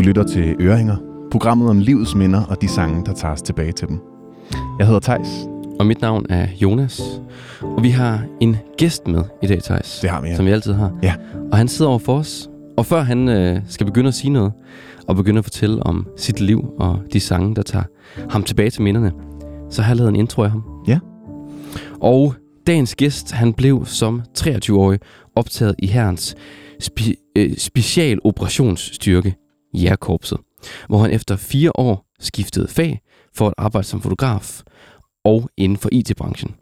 Du lytter til Øringer, programmet om livets minder og de sange, der tager os tilbage til dem. Jeg hedder Tejs. Og mit navn er Jonas. Og vi har en gæst med i dag, Thijs. Det har vi, ja. Som vi altid har. Ja. Og han sidder over for os. Og før han øh, skal begynde at sige noget, og begynde at fortælle om sit liv og de sange, der tager ham tilbage til minderne, så har jeg lavet en intro af ham. Ja. Og dagens gæst, han blev som 23-årig optaget i herrens spe- øh, specialoperationsstyrke, Jægerkorpset, hvor han efter fire år skiftede fag for at arbejde som fotograf og inden for IT-branchen.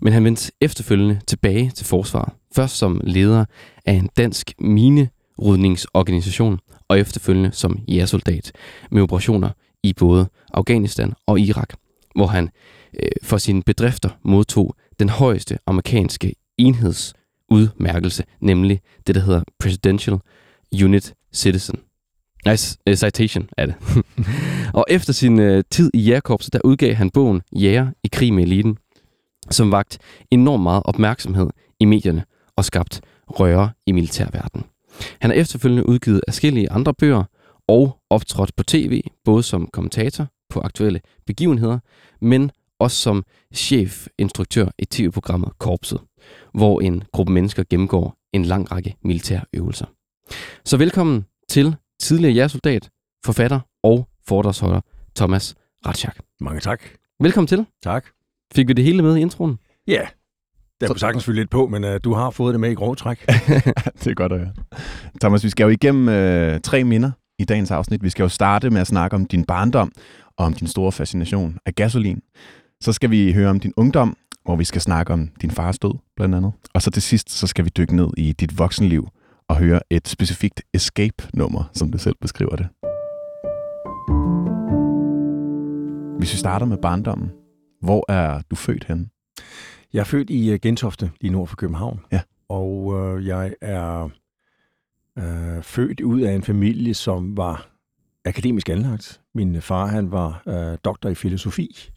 Men han vendte efterfølgende tilbage til forsvaret. Først som leder af en dansk minerydningsorganisation, og efterfølgende som jægersoldat med operationer i både Afghanistan og Irak, hvor han øh, for sine bedrifter modtog den højeste amerikanske enhedsudmærkelse, nemlig det, der hedder Presidential Unit Citizen. Nej, uh, citation er det. og efter sin uh, tid i jægerkorpset, der udgav han bogen Jæger i krig med eliten, som vagt enormt meget opmærksomhed i medierne og skabt røre i militærverdenen. Han har efterfølgende udgivet forskellige andre bøger og optrådt på tv, både som kommentator på aktuelle begivenheder, men også som chefinstruktør i tv-programmet Korpset, hvor en gruppe mennesker gennemgår en lang række militære øvelser. Så velkommen til tidligere jægersoldat, forfatter og foredragsholder Thomas Ratschak. Mange tak. Velkommen til. Tak. Fik vi det hele med i introen? Ja, der kunne sagtens fylde lidt på, men uh, du har fået det med i grov træk. det er godt at høre. Thomas, vi skal jo igennem øh, tre minder i dagens afsnit. Vi skal jo starte med at snakke om din barndom og om din store fascination af gasolin. Så skal vi høre om din ungdom, hvor vi skal snakke om din fars død, blandt andet. Og så til sidst, så skal vi dykke ned i dit voksenliv og høre et specifikt escape-nummer, som du selv beskriver det. Hvis vi starter med barndommen, hvor er du født henne? Jeg er født i uh, Gentofte, lige nord for København. Ja. Og uh, jeg er uh, født ud af en familie, som var akademisk anlagt. Min far, han var uh, doktor i filosofi.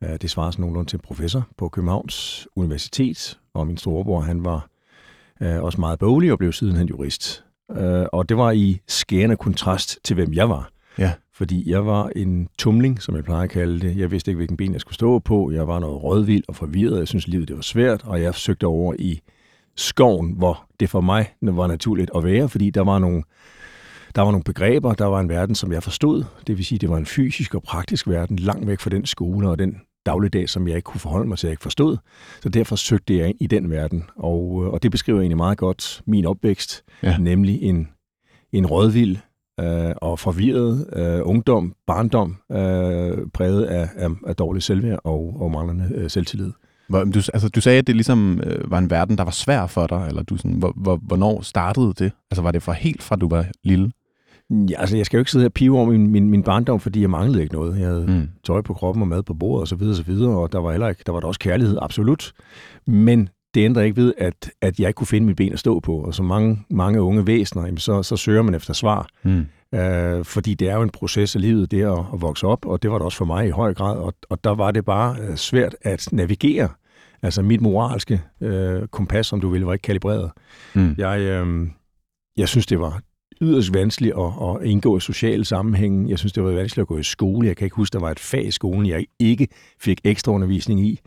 Uh, det svarer sådan nogenlunde til professor på Københavns Universitet. Og min storebror, han var uh, også meget boglig og blev sidenhen jurist. Uh, og det var i skærende kontrast til, hvem jeg var. Ja. Fordi jeg var en tumling, som jeg plejer at kalde det. Jeg vidste ikke, hvilken ben jeg skulle stå på. Jeg var noget rødvild og forvirret. Jeg synes, livet det var svært, og jeg søgte over i skoven, hvor det for mig var naturligt at være, fordi der var nogle, der var nogle begreber, der var en verden, som jeg forstod. Det vil sige, det var en fysisk og praktisk verden, langt væk fra den skole og den dagligdag, som jeg ikke kunne forholde mig til, jeg ikke forstod. Så derfor søgte jeg ind i den verden, og, og det beskriver egentlig meget godt min opvækst, Ja. nemlig en, en rødvild øh, og forvirret øh, ungdom, barndom, øh, præget af, af, af dårlig selvværd og, og manglende øh, selvtillid. Hvor, du, altså, du sagde, at det ligesom øh, var en verden, der var svær for dig, eller du sådan, hvor, hvor, hvornår startede det? Altså var det fra helt fra du var lille? Ja, altså jeg skal jo ikke sidde her og pive over min, min, min barndom, fordi jeg manglede ikke noget. Jeg havde Mm. tøj på kroppen og mad på bordet og så videre og så videre, og der var heller ikke, der var der også kærlighed, absolut. Men det ændrer ikke ved, at, at jeg ikke kunne finde mit ben at stå på, og som mange, mange unge væsener, jamen så, så søger man efter svar. Mm. Øh, fordi det er jo en proces af livet, det at, at vokse op, og det var det også for mig i høj grad, og, og der var det bare øh, svært at navigere. Altså mit moralske øh, kompas, som du vil, var ikke kalibreret. Mm. Jeg, øh, jeg synes, det var yderst vanskeligt at, at indgå i sociale sammenhænge. Jeg synes, det var vanskeligt at gå i skole. Jeg kan ikke huske, der var et fag i skolen, jeg ikke fik ekstra undervisning i.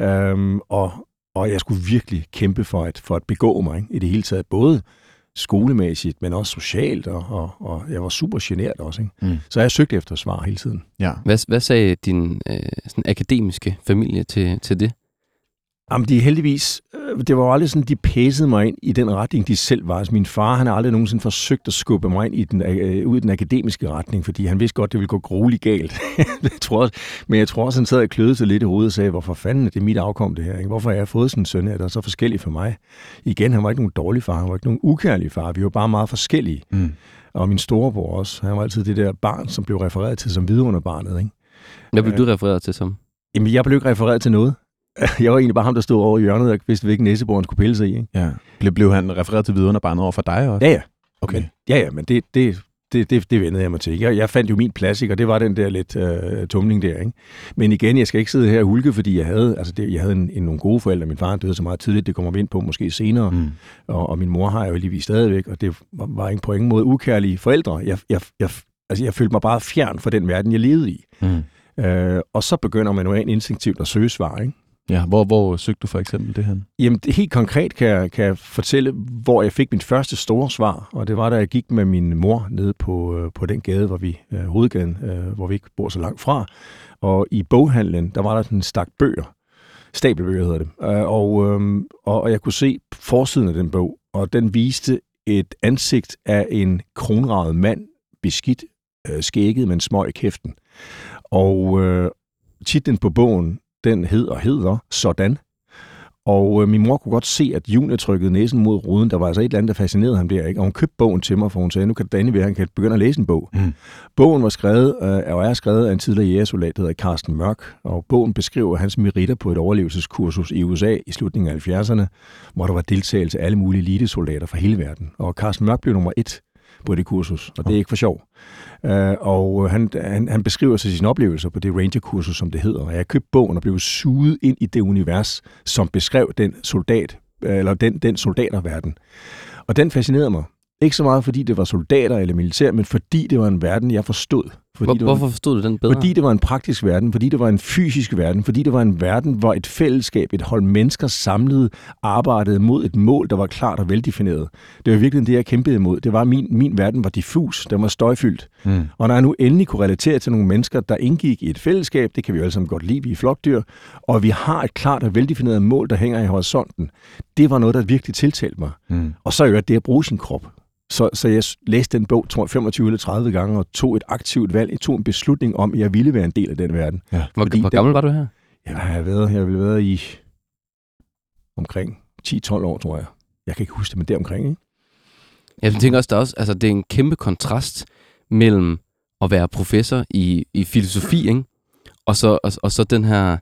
Øhm, og, og jeg skulle virkelig kæmpe for at, for at begå mig ikke? i det hele taget. Både skolemæssigt, men også socialt, og, og, og jeg var super genert også. Ikke? Mm. Så jeg søgte efter svar hele tiden. Ja. Hvad, hvad sagde din øh, sådan akademiske familie til, til det? Jamen, de er heldigvis, øh, det var jo aldrig sådan, de pæsede mig ind i den retning, de selv var. Altså, min far, han har aldrig nogensinde forsøgt at skubbe mig ind i den, øh, ud i den akademiske retning, fordi han vidste godt, det ville gå grueligt galt. jeg tror også, men jeg tror også, han sad og kløede sig lidt i hovedet og sagde, hvorfor fanden er det mit afkom det her? Ikke? Hvorfor har jeg fået sådan en søn, her, der er så forskellig for mig? Igen, han var ikke nogen dårlig far, han var ikke nogen ukærlig far. Vi var bare meget forskellige. Mm. Og min storebror også, han var altid det der barn, som blev refereret til som vidunderbarnet. Ikke? Hvad blev Ja. du refereret til som? Jamen, jeg blev ikke refereret til noget. Jeg var egentlig bare ham, der stod over i hjørnet og vidste, hvilken næsebord han skulle pille sig i. Ikke? ja. Blev, blev han refereret til vidunderbarnet over for dig også? Ja, ja. Okay. Men, ja, ja, men det, det, det, det, det vendede jeg mig til. Jeg, jeg fandt jo min plads, ikke? og det var den der lidt øh, tumling der. Ikke? Men igen, jeg skal ikke sidde her og hulke, fordi jeg havde, altså det, jeg havde en, en, nogle gode forældre. Min far døde så meget tidligt, det kommer vi ind på måske senere. Mm. Og, og min mor har jeg jo lige stadigvæk, og det var, var ikke på ingen måde ukærlige forældre. Jeg, jeg, jeg, altså jeg følte mig bare fjern fra den verden, jeg levede i. Mm. Øh, og så begynder man jo instinktivt at søge svar, ikke? Ja, hvor, hvor søgte du for eksempel det her? Jamen, det, helt konkret kan jeg, kan jeg fortælle, hvor jeg fik mit første store svar, og det var, da jeg gik med min mor ned på, øh, på den gade, hvor vi, øh, hovedgaden, øh, hvor vi ikke bor så langt fra. Og i boghandlen, der var der sådan en stak bøger. Stabelbøger hedder det. Øh, og, øh, og, og jeg kunne se forsiden af den bog, og den viste et ansigt af en kronravet mand, beskidt, øh, skægget, men smøg i kæften. Og øh, titlen på bogen, den hed og hedder Sådan. Og øh, min mor kunne godt se, at June trykkede næsen mod ruden. Der var altså et eller andet, der fascinerede ham der. Ikke? Og hun købte bogen til mig, for hun sagde, nu kan det endelig være, han kan begynde at læse en bog. Mm. Bogen var skrevet, øh, og er skrevet af en tidligere jægersoldat, der hedder Carsten Mørk. Og bogen beskriver hans meritter på et overlevelseskursus i USA i slutningen af 70'erne, hvor der var deltagelse af alle mulige elitesoldater fra hele verden. Og Carsten Mørk blev nummer et på det kursus, og det er ikke for sjov. Uh, og han, han, han beskriver sig sine oplevelser på det ranger-kursus, som det hedder. Og jeg købte bogen og blev suget ind i det univers, som beskrev den soldat, eller den, den soldaterverden. Og den fascinerede mig. Ikke så meget, fordi det var soldater eller militær, men fordi det var en verden, jeg forstod. Fordi Hvor, det var, hvorfor forstod du den bedre? Fordi det var en praktisk verden, fordi det var en fysisk verden, fordi det var en verden, hvor et fællesskab, et hold mennesker samlet arbejdede mod et mål, der var klart og veldefineret. Det var virkelig det, jeg kæmpede imod. Det var, min, min verden var diffus, den var støjfyldt. Mm. Og når jeg nu endelig kunne relatere til nogle mennesker, der indgik i et fællesskab, det kan vi jo alle sammen godt lide, vi er flokdyr, og vi har et klart og veldefineret mål, der hænger i horisonten, det var noget, der virkelig tiltalte mig. Mm. Og så er det at bruge sin krop. Så, så jeg læste den bog, tror jeg, 25 eller 30 gange, og tog et aktivt valg. Jeg tog en beslutning om, at jeg ville være en del af den verden. Ja. Hvor, hvor gammel var du her? Ja, jeg har været, jeg ville været i omkring 10-12 år, tror jeg. Jeg kan ikke huske det, men det omkring, ikke? Jeg tænker også, der også, altså, det er en kæmpe kontrast mellem at være professor i, i filosofi, ikke? Og så, og, og så den her,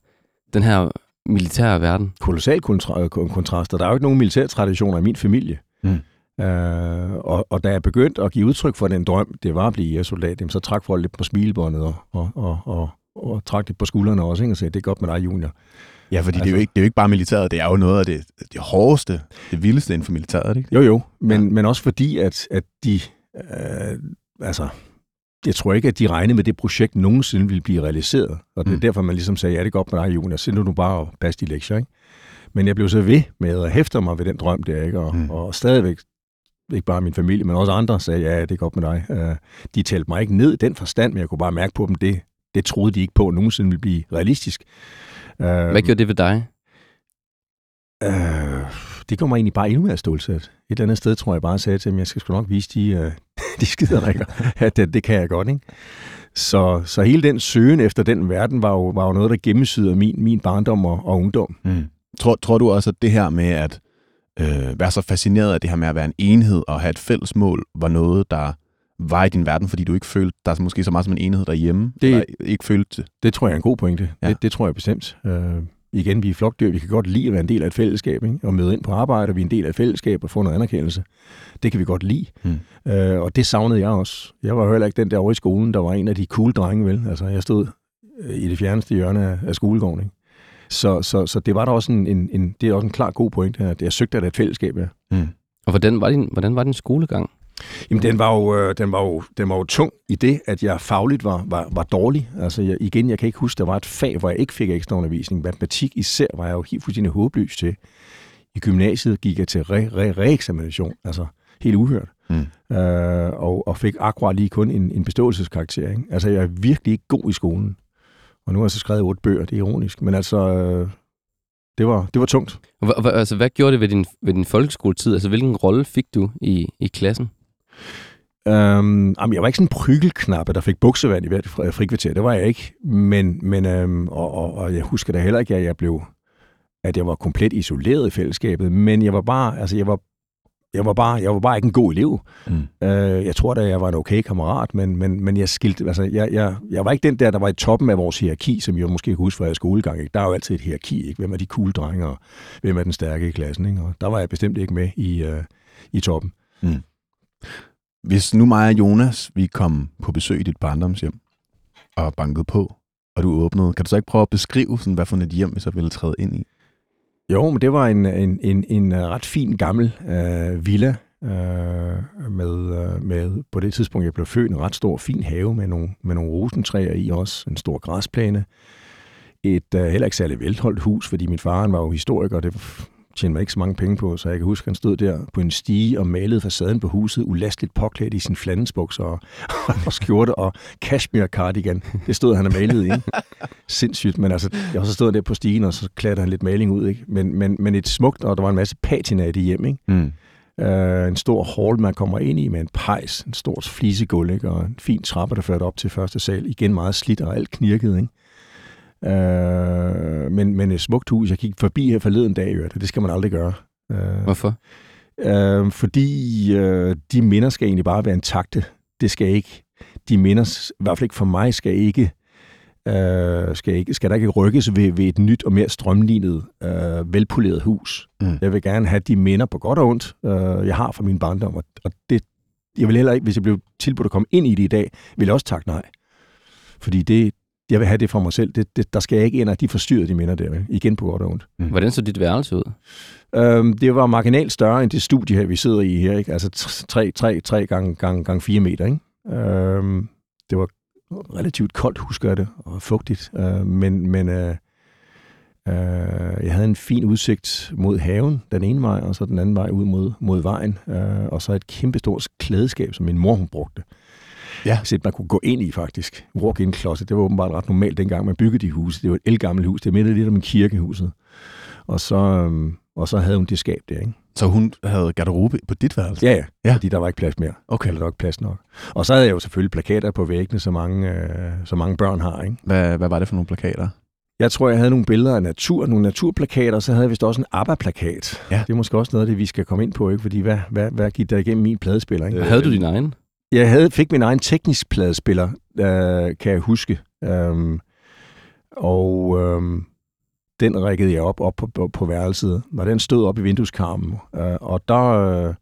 den her militære verden. Kolossal kontra- kontraster. Der er jo ikke nogen militære traditioner i min familie. Mm. Øh, og, og da jeg begyndte at give udtryk for den drøm, det var at blive jægersoldat, så trak folk lidt på smilebåndet og, og, og, og, og trak lidt på skuldrene også, ikke? og sagde, det er godt med dig, junior. Ja, fordi altså, det, er jo altså- ikke, det er jo ikke bare militæret, det er jo noget af det, det hårdeste, det vildeste inden for militæret, ikke? Jo, jo, men, ja. men også fordi, at, at de, øh, altså, jeg tror ikke, at de regnede med, at det projekt nogensinde ville blive realiseret. Og det er mm. derfor, man ligesom sagde, ja, det er godt med dig, junior, så nu bare og passe de lektier, ikke? Men jeg blev så ved med at hæfte mig ved den drøm der, ikke? Og, mm. og stadigvæk ikke bare min familie, men også andre sagde, ja, det er godt med dig. Uh, de talte mig ikke ned i den forstand, men jeg kunne bare mærke på dem, det, det troede de ikke på, at nogensinde ville blive realistisk. Uh, Hvad gjorde det ved dig? Uh, det gjorde mig egentlig bare endnu mere stoltsat. Et eller andet sted tror jeg bare sagde til dem, jeg skal sgu nok vise de, uh, de skiderikker, at det, det kan jeg godt, ikke? Så, så hele den søgen efter den verden var jo, var jo noget, der gennemsyder min, min barndom og, og ungdom. Mm. Tror, tror du også, at det her med at øh, være så fascineret af det her med at være en enhed og have et fælles mål, var noget, der var i din verden, fordi du ikke følte, der er måske så meget som en enhed derhjemme, det, eller ikke følte det? Det tror jeg er en god pointe. Ja. Det, det tror jeg bestemt. Øh, igen, vi er flokdyr, vi kan godt lide at være en del af et fællesskab, ikke? og møde ind på arbejde, og vi er en del af et fællesskab og få noget anerkendelse. Det kan vi godt lide. Hmm. Øh, og det savnede jeg også. Jeg var heller ikke den der over i skolen, der var en af de cool drenge, vel? Altså, jeg stod øh, i det fjerneste hjørne af, af skolegården, ikke? Så, så, så det var da også en, en, en, det er også en klar god point her, at jeg søgte af et fællesskab, ja. Mm. Og hvordan var, din, hvordan var din skolegang? Jamen, den var, jo, øh, den, var jo, den var jo tung i det, at jeg fagligt var, var, var dårlig. Altså, jeg, igen, jeg kan ikke huske, der var et fag, hvor jeg ikke fik ekstra undervisning. Matematik især var jeg jo helt fuldstændig håbløs til. I gymnasiet gik jeg til re-re-re-eksamination, altså helt uhørt. Mm. Øh, og, og fik akkurat lige kun en, en beståelseskarakter. Ikke? Altså, jeg er virkelig ikke god i skolen. Og nu har jeg så skrevet otte bøger, det er ironisk. Men altså, øh, det var, det var tungt. H- altså, hvad gjorde det ved din, ved din folkeskoletid? Altså, hvilken rolle fik du i, i klassen? Øhm, jamen, jeg var ikke sådan en prygelknappe, der fik buksevand i hvert frikvarter. Det var jeg ikke. Men, men øhm, og, og, og, jeg husker da heller ikke, at jeg blev at jeg var komplet isoleret i fællesskabet, men jeg var bare, altså jeg var jeg var bare, jeg var bare ikke en god elev. Mm. Øh, jeg tror da, jeg var en okay kammerat, men, men, men jeg skilte, altså, jeg, jeg, jeg var ikke den der, der var i toppen af vores hierarki, som jeg måske kan huske fra skolegang. Ikke? Der er jo altid et hierarki, ikke? hvem er de cool drenge, og hvem er den stærke i klassen. Ikke? Og der var jeg bestemt ikke med i, uh, i toppen. Mm. Hvis nu mig og Jonas, vi kom på besøg i dit barndomshjem og bankede på, og du åbnede, kan du så ikke prøve at beskrive, sådan, hvad for et hjem vi så ville træde ind i? Jo, men det var en, en, en, en øh, ret fin gammel øh, villa øh, med, øh, med, på det tidspunkt, jeg blev født, en ret stor, fin have med nogle, med nogle rosentræer i også, en stor græsplæne. Et øh, heller ikke særlig velholdt hus, fordi min far han var jo historiker, og det tjente mig ikke så mange penge på, så jeg kan huske, at han stod der på en stige og malede facaden på huset, ulastligt påklædt i sin flandensbukser og, og skjorte og cashmere cardigan. Det stod han og malede i. Sindssygt, men altså, jeg så stod der på stigen, og så klædte han lidt maling ud, ikke? Men, men, men et smukt, og der var en masse patina i det hjem, ikke? Mm. Uh, en stor hall, man kommer ind i med en pejs, en stor flisegulv, ikke? og en fin trappe, der førte op til første sal. Igen meget slidt og alt knirket. Ikke? Uh, men, men et smukt hus. Jeg gik forbi her forleden dag, og det skal man aldrig gøre. Uh, Hvorfor? Uh, fordi uh, de minder skal egentlig bare være intakte. Det skal ikke. De minder, i hvert fald ikke for mig, skal ikke øh, skal, ikke, skal der ikke rykkes ved, ved et nyt og mere strømlignet, øh, velpoleret hus. Mm. Jeg vil gerne have de minder på godt og ondt, øh, jeg har fra min barndom, og, og det, jeg vil heller ikke, hvis jeg blev tilbudt at komme ind i det i dag, vil jeg også takke nej. Fordi det, jeg vil have det for mig selv. Det, det, der skal jeg ikke ind, at de forstyrrer de minder der. Igen på godt og ondt. Mm. Hvordan så dit værelse ud? Øhm, det var marginalt større end det studie her, vi sidder i her. Ikke? Altså 3, 3, 3 gange, gange, gange 4 meter. Ikke? Øhm, det var relativt koldt, husker jeg det, og fugtigt. Øh, men men øh, øh, jeg havde en fin udsigt mod haven den ene vej, og så den anden vej ud mod, mod vejen. Øh, og så et kæmpestort klædeskab, som min mor hun brugte. Ja. Så man kunne gå ind i faktisk. Walk-in closet. Det var åbenbart ret normalt dengang, man byggede de huse. Det var et elgammelt hus. Det mindede lidt om en kirkehuset. Og så, øh, og så havde hun det skab der, ikke? Så hun havde garderobe på dit værelse? Ja, ja, ja. fordi der var ikke plads mere. Okay. Eller der var ikke plads nok. Og så havde jeg jo selvfølgelig plakater på væggene, så mange, øh, så mange børn har. Ikke? Hvad, hvad var det for nogle plakater? Jeg tror, jeg havde nogle billeder af natur, nogle naturplakater, så havde jeg vist også en ABBA-plakat. Ja. Det er måske også noget af det, vi skal komme ind på, ikke? fordi hvad, hvad, hvad gik der igennem min pladespiller? Ikke? Havde du din egen? Jeg havde, fik min egen teknisk pladespiller, øh, kan jeg huske. Øhm, og øhm, den rækkede jeg op, op på, på, på værelset, og den stod op i vindueskarmen. Øh, og der, øh,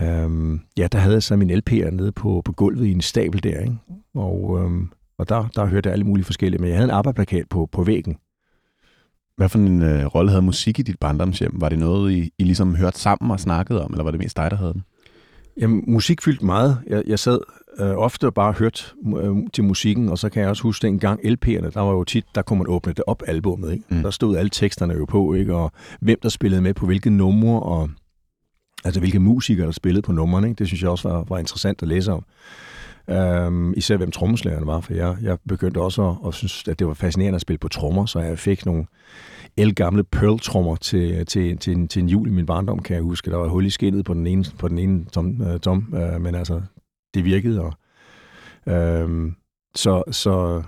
øh, ja, der havde jeg så min LP'er nede på, på gulvet i en stabel der, ikke? Og, øh, og der, der hørte jeg alle mulige forskellige, men jeg havde en arbejdsplakat på, på væggen. Hvad for en øh, rolle havde musik i dit barndomshjem? Var det noget, I, I ligesom hørte sammen og snakkede om, eller var det mest dig, der havde den? Jamen, musik fyldte meget. Jeg, jeg sad øh, ofte bare hørt øh, til musikken, og så kan jeg også huske dengang LP'erne, der var jo tit, der kunne man åbne det op albummet, ikke? Mm. Der stod alle teksterne jo på, ikke? Og hvem der spillede med på hvilke numre, og altså hvilke musikere, der spillede på numrene, ikke? Det synes jeg også var, var interessant at læse om. Um, især hvem trommeslageren var, for jeg, jeg begyndte også at, at synes, at det var fascinerende at spille på trommer, så jeg fik nogle elgamle Pearl-trommer til, til, til, en, til en jul i min barndom, kan jeg huske. Der var hul i skinnet på den ene, på den ene tom, uh, tom uh, men altså, det virkede. Og, øhm, så, så,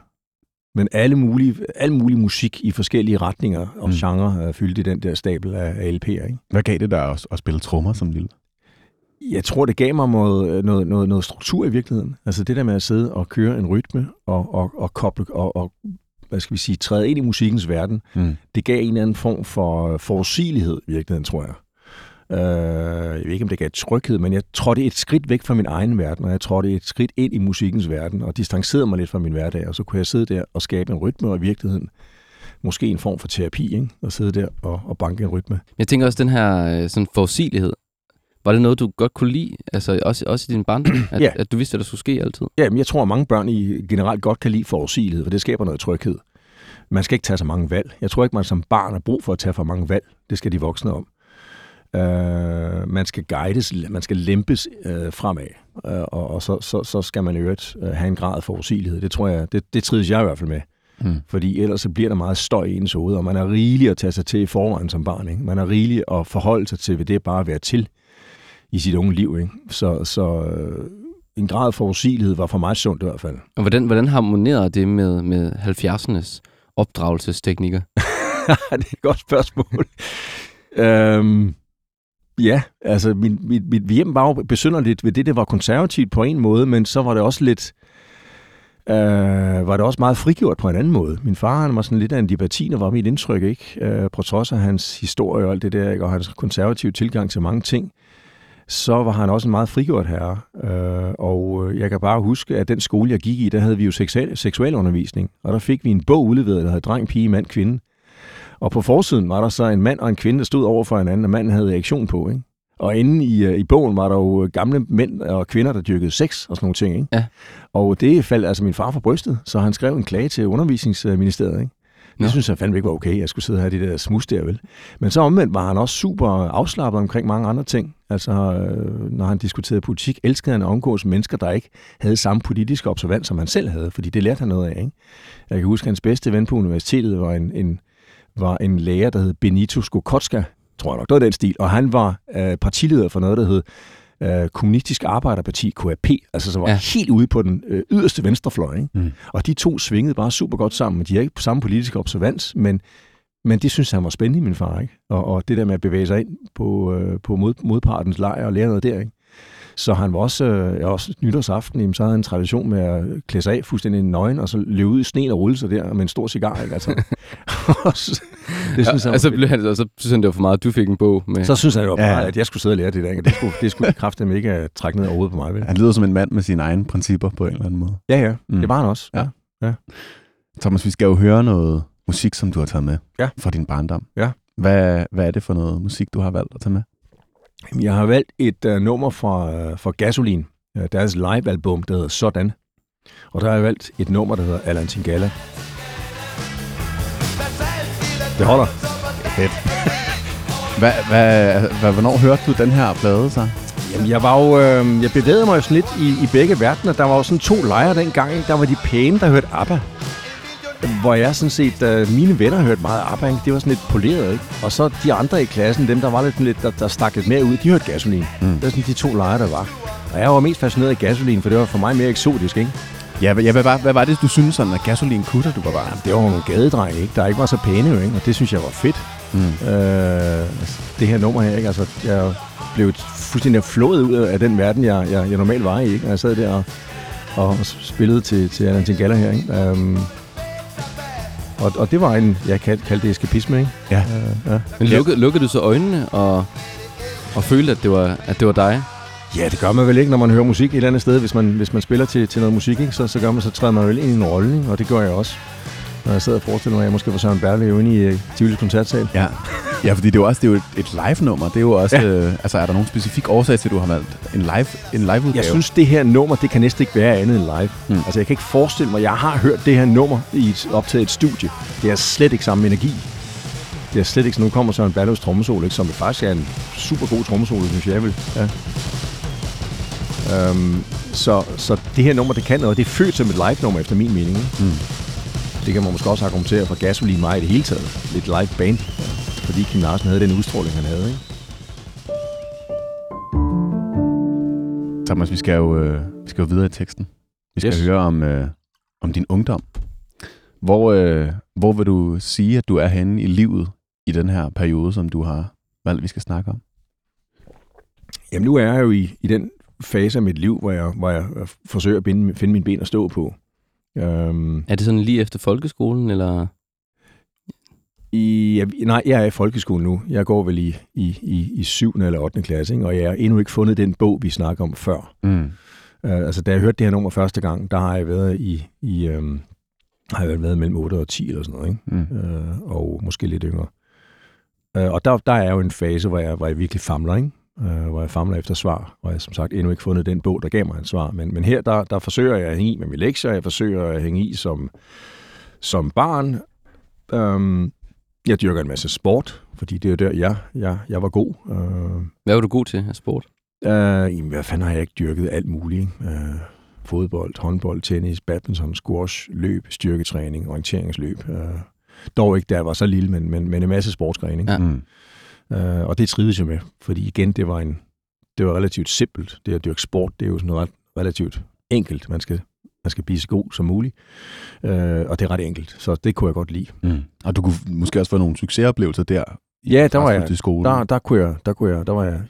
men alle mulige, alle mulige musik i forskellige retninger og mm. genrer uh, fyldte den der stabel af, af LP'er. Ikke? Hvad gav det dig at, at spille trommer som lille? Jeg tror, det gav mig noget, noget, noget, noget struktur i virkeligheden. Altså det der med at sidde og køre en rytme og, og, og koble og, og hvad skal vi sige, træde ind i musikkens verden, mm. det gav en eller anden form for forudsigelighed i virkeligheden, tror jeg. Øh, jeg ved ikke, om det gav tryghed, men jeg trådte et skridt væk fra min egen verden, og jeg trådte et skridt ind i musikkens verden, og distancerede mig lidt fra min hverdag, og så kunne jeg sidde der og skabe en rytme, og i virkeligheden måske en form for terapi, ikke? at sidde der og, og banke en rytme. Jeg tænker også, den her øh, sådan forudsigelighed, var det noget, du godt kunne lide, altså også, også i din barndom, at, ja. at du vidste, at der skulle ske altid? Ja, men jeg tror, at mange børn i generelt godt kan lide forudsigelighed, for det skaber noget tryghed. Man skal ikke tage så mange valg. Jeg tror ikke, man som barn har brug for at tage for mange valg. Det skal de voksne om. Øh, man skal guides, man skal lempes øh, fremad, øh, og, og så, så, så skal man i øvrigt øh, have en grad af forudsigelighed. Det tror jeg, det, det trides jeg i hvert fald med. Mm. Fordi ellers så bliver der meget støj i ens hoved, og man er rigelig at tage sig til i forvejen som barn. Ikke? Man er rigelig at forholde sig til ved det bare at være til i sit unge liv. Ikke? Så, så øh, en grad af forudsigelighed var for mig sundt i hvert fald. Og hvordan, hvordan harmonerer det med, med 70'ernes opdragelsesteknikker? det er et godt spørgsmål. øhm, Ja, altså mit, mit, mit hjem var jo besynderligt ved det, det var konservativt på en måde, men så var det også lidt, øh, var det også meget frigjort på en anden måde. Min far han var sådan lidt af en debattiner, var mit indtryk, ikke? Øh, på trods af hans historie og alt det der, ikke? og hans konservative tilgang til mange ting. Så var han også en meget frigjort herre. Øh, og øh, jeg kan bare huske, at den skole, jeg gik i, der havde vi jo seksual, seksualundervisning. Og der fik vi en bog udleveret, der hed Dreng, Pige, Mand, Kvinde. Og på forsiden var der så en mand og en kvinde, der stod over for hinanden, og manden havde reaktion på. Ikke? Og inde i, øh, i bogen var der jo gamle mænd og kvinder, der dyrkede sex og sådan nogle ting. Ikke? Ja. Og det faldt altså min far for brystet, så han skrev en klage til undervisningsministeriet. Ikke? Det synes han fandme ikke var okay, jeg skulle sidde her i det der smus der, vel? Men så omvendt var han også super afslappet omkring mange andre ting. Altså, øh, når han diskuterede politik, elskede han at omgås mennesker, der ikke havde samme politiske observans, som han selv havde, fordi det lærte han noget af, ikke? Jeg kan huske, at hans bedste ven på universitetet var en, en, var en lærer, der hed Benito Skokotska, tror jeg nok, det var den stil, og han var øh, partileder for noget, der hed øh, Kommunistisk Arbejderparti, KAP, altså som var Ja. helt ude på den øh, yderste venstrefløj. Ikke? Mm. Og de to svingede bare super godt sammen. De har ikke på samme politiske observans, men, men det synes han var spændende, min far. Ikke? Og, og det der med at bevæge sig ind på, øh, på mod, modpartens lejr og lære noget der. Ikke? Så han var også, øh, ja, også nytårsaften, jamen, så havde han en tradition med at klæde sig af fuldstændig nøgen, og så løbe ud i sneen og rulle sig der med en stor cigar. Ikke? Altså, så- det synes ja, han, og så, var blev han, og så synes han, det var for meget, at du fik en bog med. så synes han jo bare, Ja. at jeg skulle sidde og lære det der. Ikke? Det skulle, det skulle kræfte ikke at trække ned over hovedet på mig. Vel? Han lyder som en mand med sine egne principper på en eller anden måde. Ja, ja. Mm. Det var han også. Ja. Thomas, vi skal jo høre noget musik, som du har taget med Ja. fra din barndom. Ja. Hvad, hvad er det for noget musik, du har valgt at tage med? Jeg har valgt et uh, nummer fra, uh, fra Gasolin, uh, deres livealbum, der hedder Sådan. Og der har jeg valgt et nummer, der hedder Alan Tingala. Det holder. Fedt. Hvad, hvad, hvad, hvornår hørte du den her plade så? Jamen, jeg var jo, øh, jeg bevægede mig jo sådan lidt i, i begge verdener. Der var jo sådan to lejre dengang. Ikke? Der var de pæne, der hørte ABBA. Hvor jeg sådan set, øh, mine venner hørte meget ABBA. Det var sådan lidt poleret. Ikke? Og så de andre i klassen, dem der var lidt, lidt der, der stak lidt mere ud, de hørte gasolin. Mm. Det var sådan de to lejre, der var. Og jeg var mest fascineret af gasolin, for det var for mig mere eksotisk, ikke? Ja, hvad, ja, hvad, var, hvad var det, du synes sådan, at gasolin da du var barn? Det var nogle gadedrenge, ikke? Der ikke var så pæne, jo, ikke? Og det synes jeg var fedt. Mm. Øh, det her nummer her, ikke? Altså, jeg blev fuldstændig flået ud af den verden, jeg, jeg, jeg normalt var i, ikke? Når jeg sad der og, og spillede til, til Alan Tingala her, ikke? Um, og, og det var en, jeg kaldte, kaldte det eskapisme, ikke? Ja. Uh, ja. Men lukkede, lukkede du så øjnene og, og følte, at det var, at det var dig? ja, det gør man vel ikke, når man hører musik et eller andet sted. Hvis man, hvis man spiller til, til noget musik, ikke? Så, så, gør man, så træder man vel ind i en rolle? Og det gør jeg også. Når jeg sidder og forestiller mig, at jeg måske var Søren Berlev inde i uh, Tivolis koncertsal. Ja. ja, fordi det er jo også det er jo et, live-nummer. Det er jo også... Ja. Øh, altså, er der nogen specifik årsag til, at du har valgt en live en live-udgave? Jeg synes, det her nummer, det kan næsten ikke være andet end live. Mm. Altså, jeg kan ikke forestille mig, jeg har hørt det her nummer i et, optaget et studie. Det er slet ikke samme energi. Det er slet ikke nu kommer Søren Berlevs trommesolo, ikke, som faktisk er en super god trommesolo, synes jeg vel. Ja. Um, så, så det her nummer, det kan noget. Det er født som et live-nummer, efter min mening. Mm. Det kan man måske også argumentere for Gasoline mig i det hele taget. Lidt live band. Fordi Kim Larsen havde den udstråling, han havde. Ikke? Thomas, vi skal jo, øh, vi skal jo videre i teksten. Vi skal yes. Yes. høre om, øh, om din ungdom. Hvor, øh, hvor vil du sige, at du er henne i livet i den her periode, som du har valgt, vi skal snakke om? Jamen nu er jeg jo i, i den fase af mit liv, hvor jeg, hvor jeg øh, forsøger at binde, finde mine ben at stå på. Um, Er det sådan lige efter folkeskolen, eller? i, nej, jeg er i folkeskolen nu. Jeg går vel i, i, i, i 7. eller 8. klasse, ikke? og jeg har endnu ikke fundet den bog, vi snakker om før. Mm. Uh, altså, da jeg hørte det her nummer første gang, der har jeg været i, i um, har jeg været mellem 8 og 10 eller sådan noget, ikke? Mm. øh, og måske lidt yngre. Øh, og der, der er jo en fase, hvor jeg, hvor jeg virkelig famler, ikke? Øh, hvor jeg famler efter svar, og jeg har som sagt endnu ikke fundet den bog, der gav mig et svar. Men, men her, der, der forsøger jeg at hænge i med mine lektier, jeg forsøger at hænge i som, som barn. Øhm, jeg dyrker en masse sport, fordi det er der, jeg, jeg, jeg var god. Øh, Hvad var du god til af sport? Øh, jamen, hvad fanden har jeg ikke dyrket alt muligt? ikke? Øh, fodbold, håndbold, tennis, badminton, squash, løb, styrketræning, orienteringsløb. Øh, dog ikke, da jeg var så lille, men, men, men en masse sportsgrene. ikke? Ja. Mm. Øh, og det trivedes jeg med, fordi igen, det var, en, det var relativt simpelt. Det at dyrke sport, det er jo sådan ret, relativt enkelt. Man skal, man skal blive så god som muligt, øh, og det er ret enkelt, så det kunne jeg godt lide. Mm. Og du kunne måske også få nogle succesoplevelser der. Ja, der var jeg-. Der, der, kunne jeg, der, kunne jeg, der, var jeg,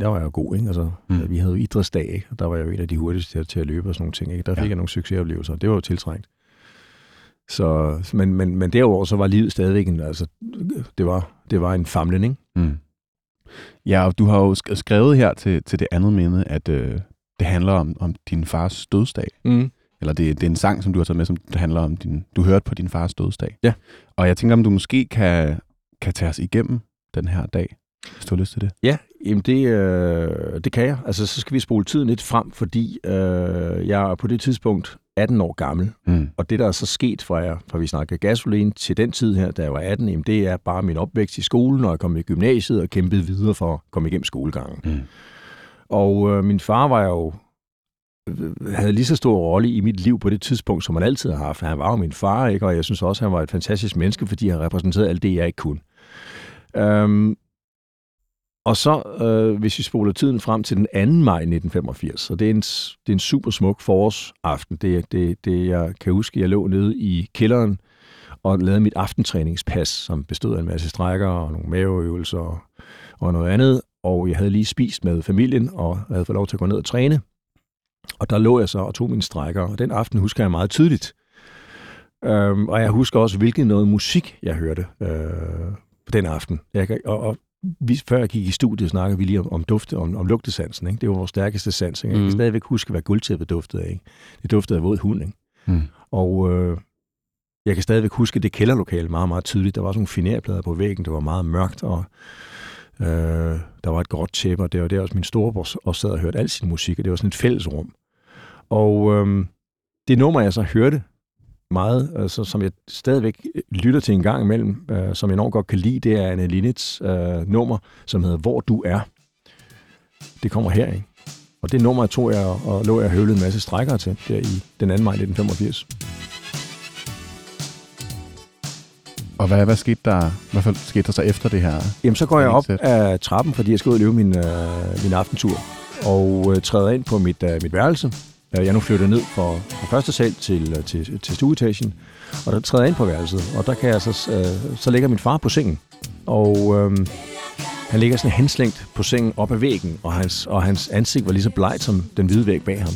der var jeg god, ikke? Altså, Mm. Vi havde jo idrætsdag, ikke? og der var jeg jo en af de hurtigste til, at løbe og sådan nogle ting. Ikke? Der fik ja. jeg nogle succesoplevelser, det var jo tiltrængt. Så, men, men, men derover så var livet stadigvæk en, altså, det var, det var en famlen, ikke? Mm. Ja, og du har jo sk- skrevet her til, til det andet minde, at øh, det handler om, om din fars dødsdag. Mm. Eller det, det er en sang, som du har taget med, som det handler om, din, du hørte på din fars dødsdag. Ja. Og jeg tænker, om du måske kan, kan tage os igennem den her dag, hvis du har lyst til det. Ja, jamen det, øh, det kan jeg. Altså, så skal vi spole tiden lidt frem, fordi øh, jeg på det tidspunkt 18 år gammel. Mm. Og det, der er så sket fra, jeg, fra vi snakker gasolin til den tid her, da jeg var 18, jamen, det er bare min opvækst i skolen, og jeg kom i gymnasiet og kæmpede videre for at komme igennem skolegangen. Mm. Og øh, min far var jo øh, havde lige så stor rolle i mit liv på det tidspunkt, som han altid har haft. Han var jo min far, ikke? og jeg synes også, han var et fantastisk menneske, fordi han repræsenterede alt det, jeg ikke kunne. Øhm, og så, øh, hvis vi spoler tiden frem til den 2. maj 1985, og det er en, det er en super smuk forårsaften. Det, det, det, jeg kan huske, jeg lå nede i kælderen og lavede mit aftentræningspas, som bestod af en masse strækker og nogle maveøvelser og, og noget andet. Og jeg havde lige spist med familien og havde fået lov til at gå ned og træne. Og der lå jeg så og tog mine strækker, og den aften husker jeg meget tydeligt. Øhm, og jeg husker også, hvilken noget musik jeg hørte øh, den aften. Jeg, kan- og, og vi, før jeg gik i studiet, snakkede vi lige om, om dufte, om, om lugtesansen. Ikke? Det var vores stærkeste sans. Ikke? Jeg kan Mm. stadigvæk huske, hvad guldtæppet duftede af. Ikke? Det duftede af våd hund. Ikke? Mm. Og øh, jeg kan stadigvæk huske det kælderlokale meget, meget tydeligt. Der var sådan nogle finærplader på væggen, det var meget mørkt, og øh, der var et gråt tæppe, og det var der også min storebror også sad og hørte al sin musik, og det var sådan et fællesrum. Og øh, det nummer, jeg så hørte meget, altså, som jeg stadigvæk lytter til en gang imellem, øh, som jeg enormt godt kan lide, det er Anne Linnets øh, nummer, som hedder Hvor du er. Det kommer her, ikke? Og det nummer tog jeg og, lå jeg høvlede en masse strækkere til, der i den 2. maj 1985. Og hvad, hvad skete der, hvad skete der så efter det her? Jamen, så går jeg op af trappen, fordi jeg skal ud og løbe min, øh, min aftentur, og øh, træder ind på mit, øh, mit værelse. Øh, jeg er nu flyttet ned fra, fra første sal til, øh, til, til stueetagen, og der træder jeg ind på værelset, og der kan jeg så, øh, så ligger min far på sengen, og øh, han ligger sådan henslængt på sengen op ad væggen, og hans, og hans ansigt var lige så blegt som den hvide væg bag ham.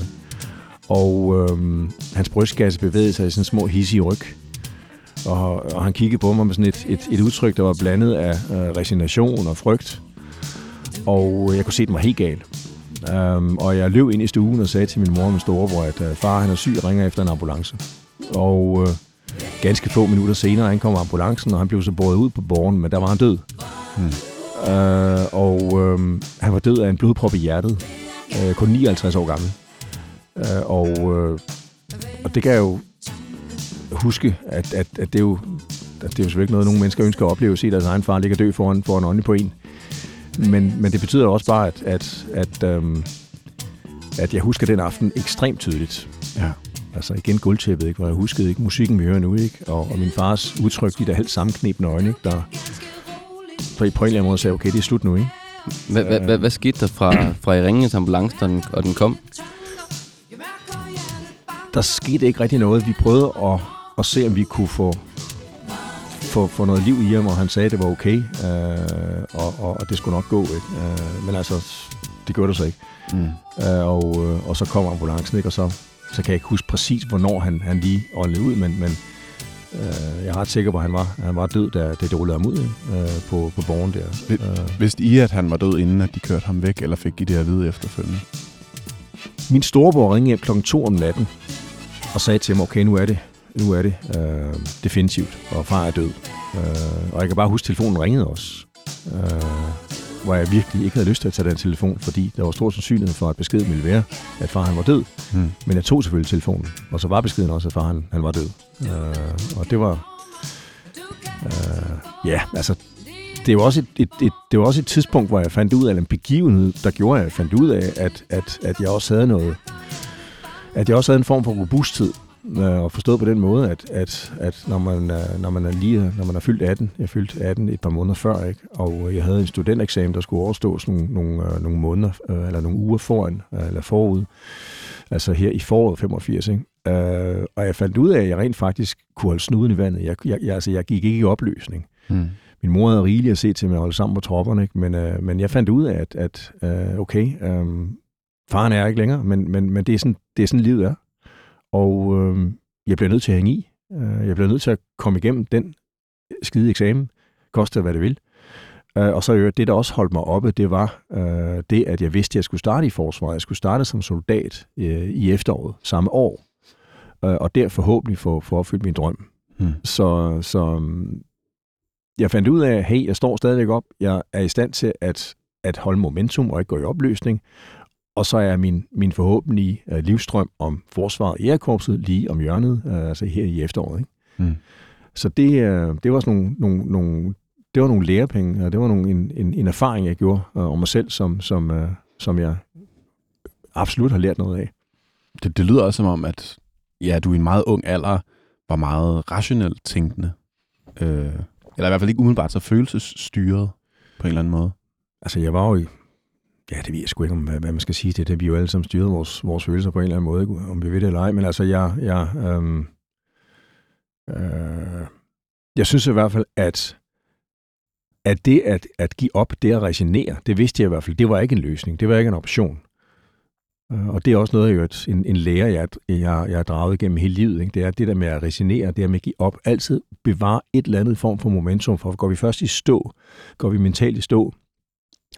Og øh, hans brystkasse bevægede sig i sådan små hissige ryg. Og, og han kiggede på mig med sådan et, et, et udtryk, der var blandet af øh, resignation og frygt. Og jeg kunne se, at den var helt galt. Um, og jeg løb ind i stuen og sagde til min mor og min storebror, at uh, far han er syg og ringer efter en ambulance. Og uh, ganske få minutter senere ankom ambulancen, og han blev så båret ud på borgen, men der var han død. Hmm. Uh, og uh, han var død af en blodprop i hjertet. Uh, kun 59 år gammel. Uh, og, uh, og det kan jeg jo huske, at, at, at det er jo at det er jo selvfølgelig ikke noget, nogen mennesker ønsker at opleve, at se deres egen far ligge og dø foran, foran øjnene på en. Men, men det betyder også bare, at, at, at, øhm, at jeg husker den aften ekstremt tydeligt. Ja. Altså igen guldtæppet, ikke? hvor jeg huskede ikke musikken, vi hører nu, ikke? Og, og min fars udtryk, de der helt sammenknebende øjne, ikke? der på, på en eller anden måde sagde, okay, det er slut nu, ikke? Hvad, hvad, hvad, hvad skete der fra, fra I ringede til ambulancen, og den, og den kom? der skete ikke rigtig noget. Vi prøvede at, at se, om vi kunne få, få, få noget liv i ham, og han sagde, at det var okay, øh, og, og, og det skulle nok gå. Ikke? Øh, men altså, det gjorde det så ikke. Mm. Øh, og, øh, og så kom ambulancen, ikke? og så, så kan jeg ikke huske præcis, hvornår han, han lige åndede ud, men, men øh, jeg er ret sikker på, at han var, han var død, da det rullede ham ud? Øh, på, på borgen der. Øh, Vidste I, at han var død, inden at de kørte ham væk, eller fik I det at vide efterfølgende? Min storebror ringede hjem klokken 2 om natten og sagde til mig, okay, nu er det, nu er det øh, definitivt, og far er død. Øh, og jeg kan bare huske, at telefonen ringede også. Øh, hvor jeg virkelig ikke havde lyst til at tage den telefon, fordi der var stor sandsynlighed for, at beskeden ville være, at far han var død. Mm. Men jeg tog selvfølgelig telefonen, og så var beskeden også, at far han, han var død. Øh, og det var... Øh, ja, altså... Det var, også et, et, et, det var også et tidspunkt, hvor jeg fandt ud af, eller en begivenhed, der gjorde, at jeg fandt ud af, at, at, at jeg også havde noget... At jeg også havde en form for robusthed, øh, og forstået på den måde, at, at, at når, man, er- når man er lige, når man er fyldt 18, jeg fyldte 18 et par måneder før, ikke? og jeg havde en studenteksamen, der skulle overstås nogle, nogle, øh, nogle måneder, øh, eller nogle uger foran, øh, eller forud, altså her i foråret 85, ikke? Øh, og jeg fandt ud af, at jeg rent faktisk kunne holde snuden i vandet. Jeg, jeg, jeg, altså, jeg gik ikke i opløsning. Mm. Min mor havde rigeligt at se til at holde sammen på tropperne, ikke? Men, øh, men jeg fandt ud af, at, at øh, okay, øh, faren er ikke længere, men, men, men det, er sådan, det er sådan, livet er. Og øh, jeg bliver nødt til at hænge i. Øh, jeg bliver nødt til at komme igennem den skide eksamen, koste hvad det vil. Øh, og så øvrigt, det, der også holdt mig oppe, det var øh, det, at jeg vidste, at jeg skulle starte i forsvaret. Jeg skulle starte som soldat øh, i efteråret samme år, øh, og der forhåbentlig få, få opfyldt min drøm. Hmm. Så, så mm, jeg fandt ud af, at hey, jeg står stadigvæk op, jeg er i stand til at, at holde momentum og ikke gå i opløsning, og så er min, min forhåbentlige øh, livstrøm om forsvaret i Airkorpset lige om hjørnet, øh, altså her i efteråret. Ikke? Hmm. Så det, øh, det var sådan nogle, nogle, nogle, det var nogle lærepenge, og det var nogle, en, en, en erfaring, jeg gjorde øh, om mig selv, som, som, øh, som jeg absolut har lært noget af. Det, det lyder også som om, at ja, du i en meget ung alder var meget rationelt tænkende. Øh, eller i hvert fald ikke umiddelbart så følelsesstyret på en eller anden måde. Altså, jeg var jo ja, det ved jeg sgu ikke, om, hvad, hvad man skal sige til det. Vi er jo alle sammen styret vores, vores følelser på en eller anden måde, ikke? om vi ved det eller ej. Men altså, jeg, jeg, øhm, øh, jeg synes i hvert fald, at, at det at, at give op, det at resignere, det vidste jeg i hvert fald, det var ikke en løsning, det var ikke en option. Øh, og det er også noget, jeg, jo, en, en lærer, jeg, jeg, jeg har draget gennem hele livet. Ikke? Det er det der med at resignere, det der med at give op. Altid bevare et eller andet form for momentum, for går vi først i stå, går vi mentalt i stå,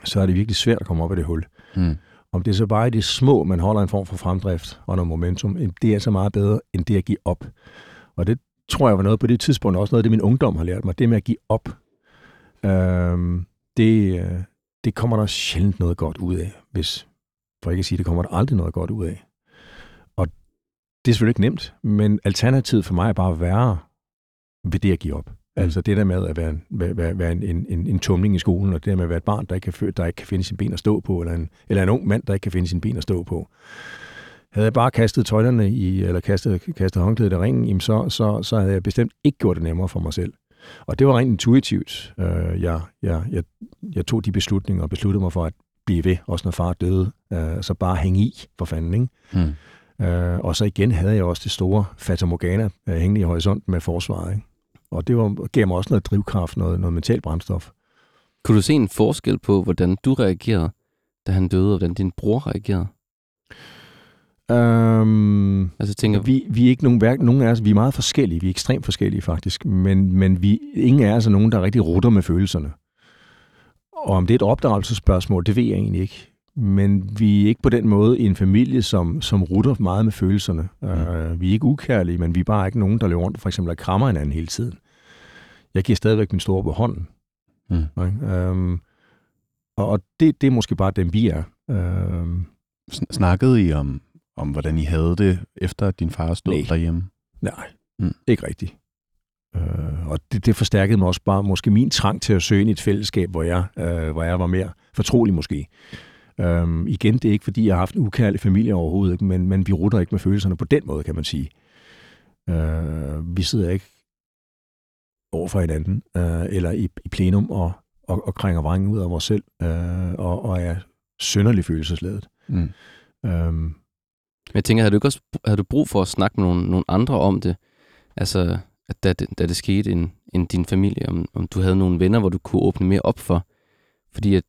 så er det virkelig svært at komme op af det hul. Hmm. Om det er så bare i det små, man holder en form for fremdrift og noget momentum, det er så meget bedre, end det at give op. Og det tror jeg var noget på det tidspunkt, også noget af det, min ungdom har lært mig, det med at give op. Øhm, det, øh, det kommer der sjældent noget godt ud af, hvis, for ikke at sige, det kommer der aldrig noget godt ud af. Og det er selvfølgelig ikke nemt, men alternativet for mig er bare værre ved det at give op. Altså det der med at være, en, være, være en, en, en, en tumling i skolen, og det der med at være et barn, der ikke, kan, der ikke kan finde sin ben at stå på, eller en, eller en ung mand, der ikke kan finde sin ben at stå på. Havde jeg bare kastet tøjlerne i, eller kastet, kastet håndklædet i ringen, jamen så, så, så havde jeg bestemt ikke gjort det nemmere for mig selv. Og det var rent intuitivt. Øh, jeg, jeg, jeg, jeg tog de beslutninger og besluttede mig for at blive ved, også når far døde. Øh, så bare hænge i, for fanden, ikke? Øh, og så igen havde jeg også det store Fata Morgana hængende i horisonten med forsvaret. Ikke? Og det var, gav mig også noget drivkraft, noget, noget mentalt brændstof. Kunne du se en forskel på, hvordan du reagerede, da han døde, og hvordan din bror reagerede? Øhm, Altså tænker, vi, vi er ikke nogen, hverken, nogen af os, vi er meget forskellige, vi er ekstremt forskellige faktisk, men, men vi, ingen af os er nogen, der rigtig rutter med følelserne. Og om det er et opdragelsesspørgsmål, det ved jeg egentlig ikke. Men vi er ikke på den måde en familie, som, som rutter meget med følelserne. Mm. Uh, vi er ikke ukærlige, men vi er bare ikke nogen, der løber rundt for eksempel og krammer hinanden hele tiden. Jeg giver stadigvæk min store på hånden. Mm. Okay? Um, og og det, det er måske bare dem, vi er. Um, Sn- Snakkede I om, om, hvordan I havde det, efter din fars død Nej. derhjemme? Nej, mm. ikke rigtigt. Øh, og det, det forstærkede mig også bare måske min trang til at søge ind i et fællesskab, hvor jeg, øh, hvor jeg var mere fortrolig måske. Øhm, igen, det er ikke fordi, jeg har haft en ukærlig familie overhovedet, ikke? Men, men vi rutter ikke med følelserne på den måde, kan man sige. Øh, vi sidder ikke over for hinanden, øh, eller i, i plenum og, og, og krænger vrangen ud af vores selv, øh, og, og er sønderlig følelsesladet. Mm. Øhm, jeg tænker, havde du ikke også havde du brug for at snakke med nogle, nogle andre om det? Altså, at da, det- da det skete end, end din familie, om, om du havde nogle venner, hvor du kunne åbne mere op for? Fordi at,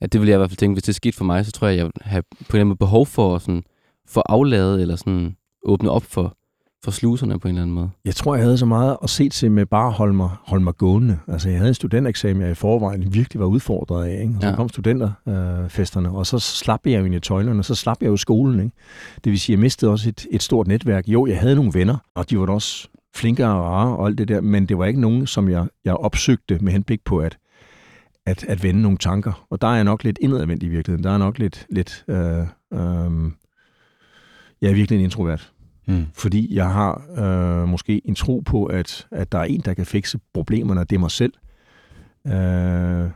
at det ville jeg i hvert fald tænke, hvis det skete for mig, så tror jeg, jeg ville have på en eller anden måde behov for at sådan, få afladet, eller sådan åbne op for, for sluserne på en eller anden måde. Jeg tror, jeg havde så meget at se til med bare at holde mig, holde mig gående. Altså, jeg havde en studentereksamen, jeg i forvejen virkelig var udfordret af. Ikke? Og så Ja. kom studenterfesterne, øh, festerne, og så slap jeg jo ind i tøjlerne, og så slap jeg jo skolen. Ikke? Det vil sige, jeg mistede også et, et stort netværk. Jo, jeg havde nogle venner, og de var da også flinkere og rare og alt det der, men det var ikke nogen, som jeg, jeg opsøgte med henblik på at, at, at vende nogle tanker. Og der er jeg nok lidt indadvendt i virkeligheden. Der er nok lidt, lidt øh, øh, jeg er virkelig en introvert Mm. fordi jeg har øh, måske en tro på, at, at der er en, der kan fikse problemerne, og det er mig selv. Øh,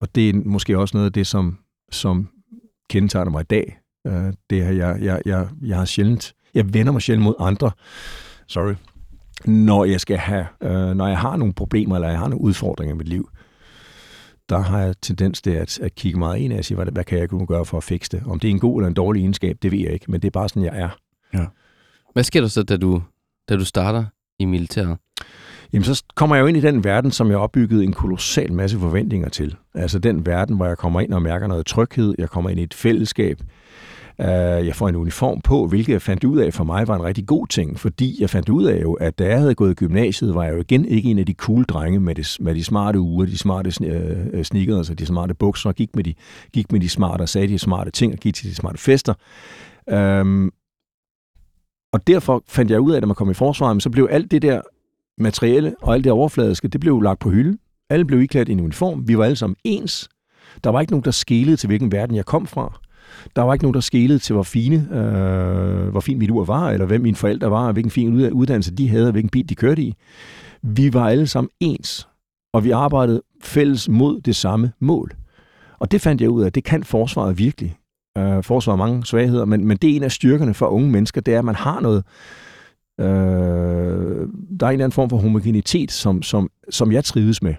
og det er måske også noget af det, som, som kendetegner mig i dag. Øh, det er, jeg, jeg, jeg, jeg har sjældent, jeg vender mig sjældent mod andre, sorry, når jeg skal have, øh, når jeg har nogle problemer, eller jeg har nogle udfordringer i mit liv, der har jeg tendens til at, at kigge meget ind og sige, hvad, hvad kan jeg kunne gøre for at fikse det? Om det er en god eller en dårlig egenskab, det ved jeg ikke, men det er bare sådan, jeg er. Hvad sker der så, da du, da du starter i militæret? Jamen, så kommer jeg jo ind i den verden, som jeg har opbygget en kolossal masse forventninger til. Altså den verden, hvor jeg kommer ind og mærker noget tryghed, jeg kommer ind i et fællesskab, Øh, jeg får en uniform på, hvilket jeg fandt ud af for mig var en rigtig god ting, fordi jeg fandt ud af jo, at da jeg havde gået i gymnasiet, var jeg jo igen ikke en af de cool drenge med, det, med de smarte uger, de smarte øh, sneakers altså de smarte bukser, og gik med de, gik med de smarte og sagde de smarte ting, og gik til de smarte fester. Um, og derfor fandt jeg ud af, at når man kom i forsvaret, så blev alt det der materielle og alt det overfladiske, det blev lagt på hylden. Alle blev iklædt i en uniform. Vi var alle sammen ens. Der var ikke nogen, der skelede til, hvilken verden jeg kom fra. Der var ikke nogen, der skelede til, hvor fine, øh, hvor fin mit ur var, eller hvem mine forældre var, og hvilken fin uddannelse de havde, og hvilken bil de kørte i. Vi var alle sammen ens, og vi arbejdede fælles mod det samme mål. Og det fandt jeg ud af, at det kan forsvaret virkelig. Øh, forsvaret har mange svagheder, men, men det er en af styrkerne for unge mennesker, det er, at man har noget, øh, der er en eller anden form for homogenitet, som, som, som jeg trives med.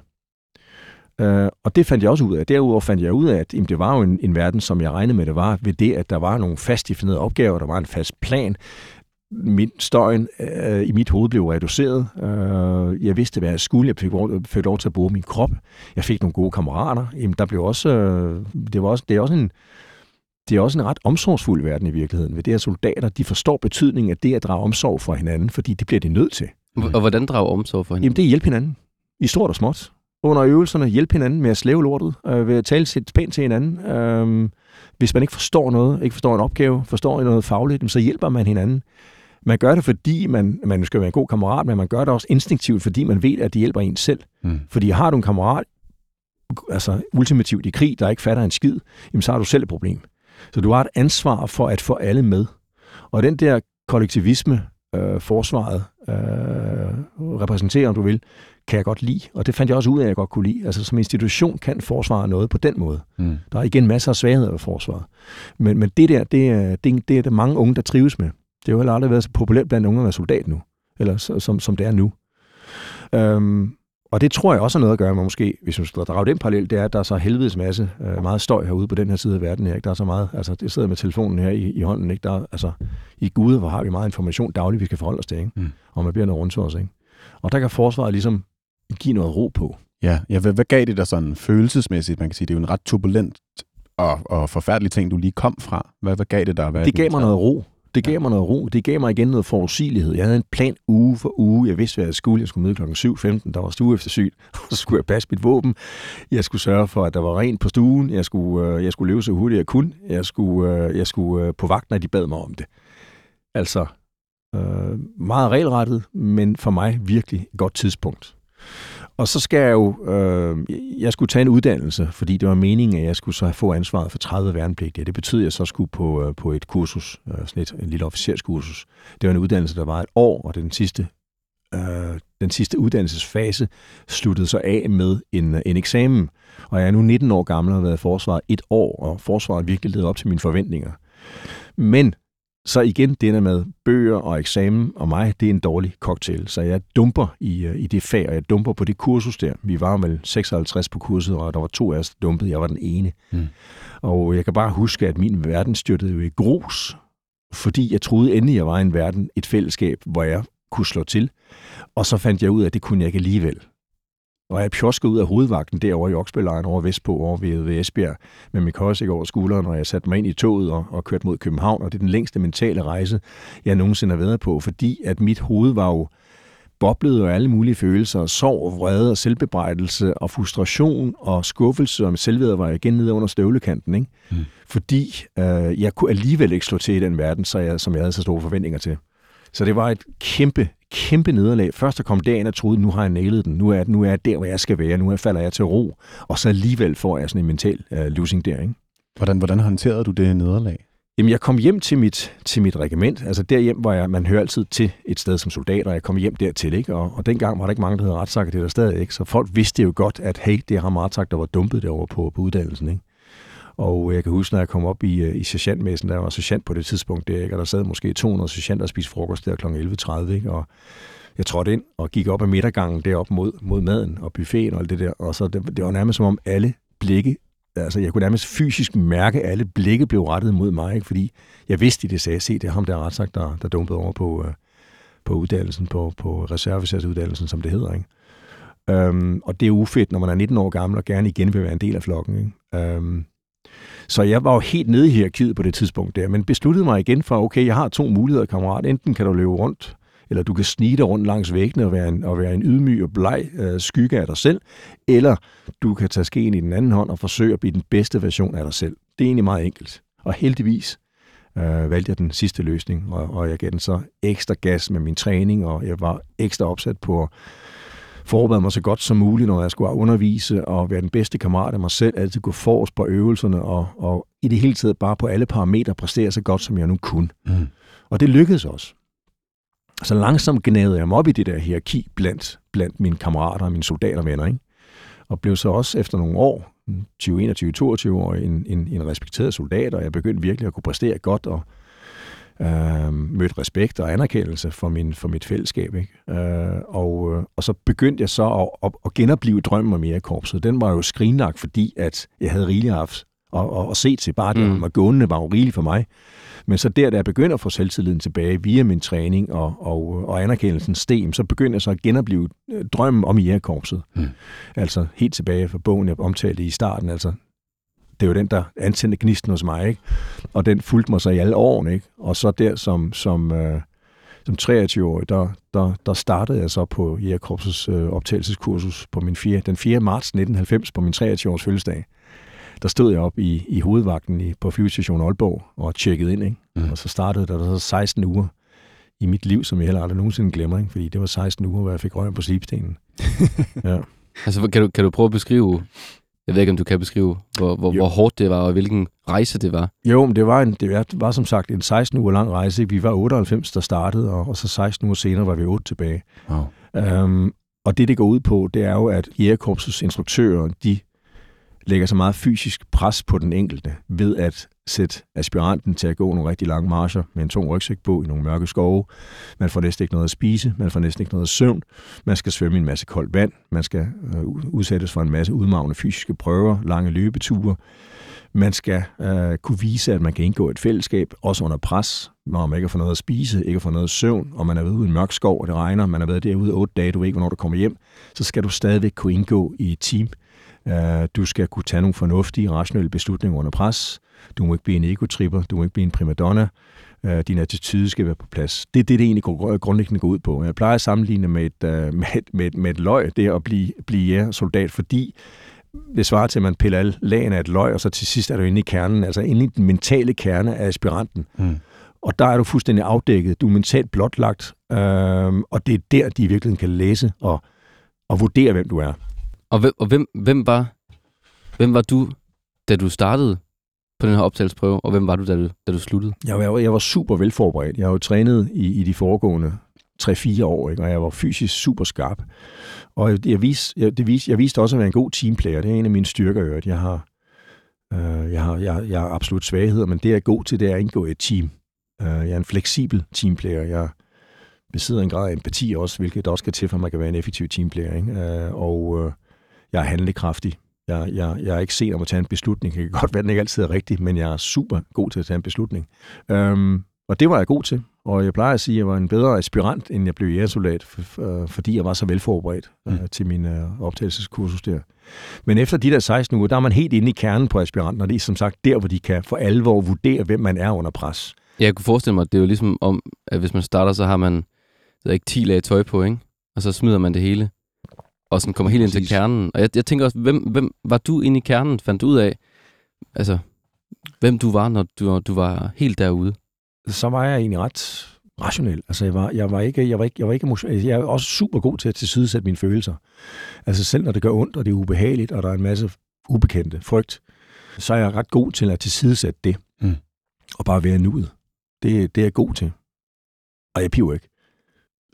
Uh, og det fandt jeg også ud af. Derudover fandt jeg ud af, at jamen, det var jo en, en verden, som jeg regnede med, det var ved det, at der var nogle fast definerede opgaver, der var en fast plan. Min støjen uh, i mit hoved blev reduceret. Uh, jeg vidste, hvad jeg skulle. Jeg fik, fik lov til at bruge min krop. Jeg fik nogle gode kammerater. Jamen, der blev også, uh, det, var også, det er også en, det er også en ret omsorgsfuld verden i virkeligheden. Ved det her soldater, de forstår betydningen af det at drage omsorg for hinanden, fordi det bliver de nødt til. Og hvordan drage omsorg for hinanden? Jamen, det er hjælp hinanden. I stort og småt under øvelserne hjælpe hinanden med at slæve lortet, øh, ved at tale sit pænt til hinanden. Øh, hvis man ikke forstår noget, ikke forstår en opgave, forstår noget fagligt, så hjælper man hinanden. Man gør det, fordi man, man skal være en god kammerat, men man gør det også instinktivt, fordi man ved, at det hjælper en selv. Mm. Fordi har du en kammerat, altså ultimativt i krig, der ikke fatter en skid, jamen så har du selv et problem. Så du har et ansvar for at få alle med. Og den der kollektivisme, øh, forsvaret øh, repræsenterer, om du vil, kan jeg godt lide, og det fandt jeg også ud af, at jeg godt kunne lide. Altså som institution kan forsvaret noget på den måde. Mm. Der er igen masser af svagheder ved forsvaret. Men, men det der, det er, det, det er der mange unge, der trives med. Det har jo heller aldrig været så populært blandt unge at være soldat nu, eller som, som det er nu. Øhm, og det tror jeg også har noget at gøre med måske, hvis man skal drage den parallel, det er, at der er så helvedes masse øh, meget støj herude på den her side af verden. Ikke? Der er så meget, altså det sidder med telefonen her i, i hånden, ikke? Der, er, altså, i Gud, hvor har vi meget information dagligt, vi skal forholde os til, ikke? Mm. og man bliver noget rundt os. Ikke? Og der kan forsvaret ligesom give noget ro på. Ja, ja hvad, hvad gav det dig sådan følelsesmæssigt? Man kan sige, det er jo en ret turbulent og, og forfærdelig ting, du lige kom fra. Hvad, hvad gav det dig? Hvad det gav mig noget ro. Det gav mig noget ro. Det gav mig igen noget forudsigelighed. Jeg havde en plan uge for uge. Jeg vidste, hvad jeg skulle. Jeg skulle møde klokken 7.15. Der var stue efter syg. Så skulle jeg passe mit våben. Jeg skulle sørge for, at der var rent på stuen. Jeg skulle, øh, jeg skulle leve så hurtigt jeg kunne. Jeg skulle, øh, jeg skulle øh, på vagt, når de bad mig om det. Altså, øh, meget regelrettet, men for mig virkelig et godt tidspunkt. Og så skal jeg jo, øh, jeg skulle tage en uddannelse, fordi det var meningen, at jeg skulle så få ansvaret for 30 værnepligtige. Det betød, at jeg så skulle på, øh, på et kursus, øh, sådan et, en lille officerskursus. Det var en uddannelse, der var et år, og den sidste, øh, den sidste uddannelsesfase sluttede så af med en, en eksamen. Og jeg er nu 19 år gammel og har været i forsvaret et år, og forsvaret virkelig levet op til mine forventninger. Men så igen, det der med bøger og eksamen og mig, det er en dårlig cocktail. Så jeg dumper i, øh, i det fag, og jeg dumper på det kursus der. Vi var vel 56 på kurset, og der var to af os, der dumpede. Jeg var den ene. Mm. Og jeg kan bare huske, at min verden styrtede jo i grus, fordi jeg troede endelig, jeg var i en verden, et fællesskab, hvor jeg kunne slå til. Og så fandt jeg ud af, at det kunne jeg ikke alligevel. Og jeg pjoskede ud af hovedvagten derovre i Oksbøllejen over Vestpå, over ved, ved Esbjerg, med min korsik over skulderen, og jeg satte mig ind i toget og, og kørte mod København, og det er den længste mentale rejse, jeg nogensinde har været på, fordi at mit hoved var jo boblet af alle mulige følelser, sorg, vrede og selvbebrejdelse og frustration og skuffelse, og selvved var jeg igen nede under støvlekanten, ikke? Mm. fordi øh, jeg kunne alligevel ikke slå til i den verden, så jeg, som jeg havde så store forventninger til. Så det var et kæmpe, kæmpe nederlag. Først der kom dagen, og troede, nu har jeg nailet den. Nu er, nu er jeg der, hvor jeg skal være. Nu falder jeg til ro. Og så alligevel får jeg sådan en mental uh, losing der. Ikke? Hvordan, hvordan håndterede du det nederlag? Jamen, jeg kom hjem til mit, til mit regiment. Altså derhjem, hvor jeg, man hører altid til et sted som soldat, og jeg kom hjem dertil, ikke? Og, og dengang var der ikke mange, der havde retssager, det er der stadig ikke. Så folk vidste jo godt, at hey, det er ham retssagt, der var dumpet derovre på, på uddannelsen, ikke? Og jeg kan huske, når jeg kom op i, øh, i sergeantmæssen, der var sergeant på det tidspunkt, der, ikke? og der sad måske 200 sergeanter og spiste frokost der kl. 11.30, ikke? og jeg trådte ind og gik op ad midtergangen derop mod, mod maden og buffeten og alt det der, og så det, det var nærmest som om alle blikke, altså jeg kunne nærmest fysisk mærke, at alle blikke blev rettet mod mig, ikke? fordi jeg vidste, det sagde, se, det er ham der ret sagt, der, der dumpede over på, øh, på uddannelsen, på, på reservesatsuddannelsen, som det hedder. Ikke? Um, og det er ufedt, når man er 19 år gammel og gerne igen vil være en del af flokken. Ikke? Um, så jeg var jo helt nede i hierarkiet på det tidspunkt der, men besluttede mig igen for, okay, jeg har to muligheder, kammerat. Enten kan du løbe rundt, eller du kan snige dig rundt langs væggene og være en, og være en ydmyg og bleg øh, skygge af dig selv, eller du kan tage skeen i den anden hånd og forsøge at blive den bedste version af dig selv. Det er egentlig meget enkelt. Og heldigvis øh, valgte jeg den sidste løsning, og, og jeg gav den så ekstra gas med min træning, og jeg var ekstra opsat på forberede mig så godt som muligt, når jeg skulle undervise og være den bedste kammerat af mig selv, altid gå forrest på øvelserne og, og i det hele taget bare på alle parametre præstere så godt, som jeg nu kunne. Mm. Og det lykkedes også. Så langsomt gnavede jeg mig op i det der hierarki blandt, blandt mine kammerater og mine soldatervenner, ikke? og blev så også efter nogle år, 20-21-22 år, en, en, en respekteret soldat, og jeg begyndte virkelig at kunne præstere godt, og øh, mødte respekt og anerkendelse for, min, for mit fællesskab. Ikke? Øh, og, øh, og så begyndte jeg så at, at, at genopleve drømmen om mere korpset. Den var jo skrinlagt, fordi at jeg havde rigeligt haft og, og, og se til bare det, mm. var gående, var jo rigeligt for mig. Men så der, da jeg begynder at få selvtilliden tilbage via min træning og, og, og anerkendelsen stem, så begynder jeg så at genopleve øh, drømmen om jægerkorpset. Mm. Altså helt tilbage fra bogen, jeg omtalte i starten. Altså, det er jo den, der antændte gnisten hos mig, ikke? Og den fulgte mig så i alle årene, ikke? Og så der som, som, øh, som 23-årig, der, der, der startede jeg så på Jægerkorpsets øh, optagelseskursus på min 4, den 4. marts 1990 på min 23-års fødselsdag der stod jeg op i, i hovedvagten i, på flyvestation Aalborg og tjekkede ind. Ikke? Mm. Og så startede der, der så 16 uger i mit liv, som jeg heller aldrig nogensinde glemmer. Ikke? Fordi det var 16 uger, hvor jeg fik røven på slipstenen. ja. Altså, kan du, kan du prøve at beskrive, jeg ved ikke, om du kan beskrive, hvor, hvor, hvor hårdt det var, og hvilken rejse det var? Jo, men det var, en, det var, var som sagt en 16 uger lang rejse. Vi var 98, der startede, og, og så 16 uger senere var vi 8 tilbage. Wow. Um, og det, det går ud på, det er jo, at Jægerkorpsets instruktører, de lægger så meget fysisk pres på den enkelte ved at sætte aspiranten til at gå nogle rigtig lange marcher med en tung rygsæk på i nogle mørke skove. Man får næsten ikke noget at spise, man får næsten ikke noget søvn, man skal svømme i en masse koldt vand, man skal øh, udsættes for en masse udmagende fysiske prøver, lange løbeture. Man skal øh, kunne vise, at man kan indgå et fællesskab, også under pres, når man ikke får noget at spise, ikke får noget søvn, og man er ude i en mørk skov, og det regner, man har været derude otte dage, du ved ikke, hvornår du kommer hjem, så skal du stadigvæk kunne indgå i et team, Øh, du skal kunne tage nogle fornuftige, rationelle beslutninger under pres. Du må ikke blive en egotripper. Du må ikke blive en primadonna. Øh, din attitude skal være på plads. Det er det, det egentlig grundlæggende går ud på. Jeg plejer at sammenligne med et, øh, med et, med et, med et løg, det at blive, blive soldat, fordi det svarer til, at man piller alle lagene af et løg, og så til sidst er du inde i kernen, altså inde i den mentale kerne af aspiranten. Mm. Og der er du fuldstændig afdækket. Du er mentalt blotlagt, øh, og det er der, de i virkeligheden kan læse og, og vurdere, hvem du er. Og hvem, og hvem, hvem, var, hvem var du, da du startede på den her optagelsesprøve, og hvem var du, da du, da du sluttede? Jeg var, jeg var super velforberedt. Jeg har jo trænet i, i de foregående 3-4 år, ikke? og jeg var fysisk super skarp. Og jeg, jeg, vis, jeg, det vis, jeg viste også at være en god teamplayer. Det er en af mine styrker, at jeg har, øh, jeg, har, jeg, jeg har absolut svagheder, men det jeg er god til, det er at indgå i et team. Øh, jeg er en fleksibel teamplayer. Jeg besidder en grad af empati også, hvilket også skal til, for at man kan være en effektiv teamplayer. Ikke? Øh, og øh, jeg er handlekraftig. Jeg, jeg, jeg er ikke sen om at tage en beslutning. Det kan godt være, den ikke altid er rigtig, men jeg er super god til at tage en beslutning. Øhm, og det var jeg god til. Og jeg plejer at sige, at jeg var en bedre aspirant, end jeg blev jægersoldat, for, fordi jeg var så velforberedt mm. øh, til min øh, optagelseskursus der. Men efter de der 16 uger, der er man helt inde i kernen på aspiranten, og det er som sagt der, hvor de kan for alvor vurdere, hvem man er under pres. Ja, jeg kunne forestille mig, at det er jo ligesom om, at hvis man starter, så har man er ikke 10 lag tøj på, ikke? Og så smider man det hele og sådan kommer helt ind til kernen. Og jeg, jeg tænker også, hvem, hvem var du inde i kernen? Fandt du ud af, altså, hvem du var, når du, du var helt derude? Så var jeg egentlig ret rationel. Altså, jeg var, jeg var ikke, jeg var ikke, jeg var ikke emotion, jeg er også super god til at tilsidesætte mine følelser. Altså, selv når det gør ondt, og det er ubehageligt, og der er en masse ubekendte frygt, så er jeg ret god til at tilsidesætte det. Mm. Og bare være nuet. Det, det er jeg god til. Og jeg piver ikke.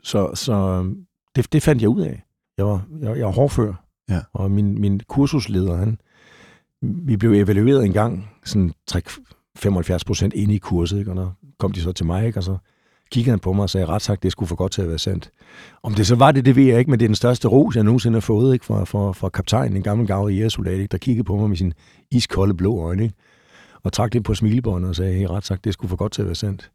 Så, så det, det fandt jeg ud af. Jeg var, jeg, jeg var hårdfør, ja. og min, min kursusleder, han, vi blev evalueret en gang, sådan 75 procent inde i kurset, ikke? og der kom de så til mig, ikke? og så kiggede han på mig og sagde, ret sagt, det skulle for godt til at være sandt. Om det så var det, det ved jeg ikke, men det er den største ros, jeg nogensinde har fået ikke? Fra, fra, fra kaptajnen, en gammel gav jægersoldat, der kiggede på mig med sin iskolde blå øjne, ikke? og trak lidt på smilebåndet og sagde, hey, ret sagt, det skulle for godt til at være sandt.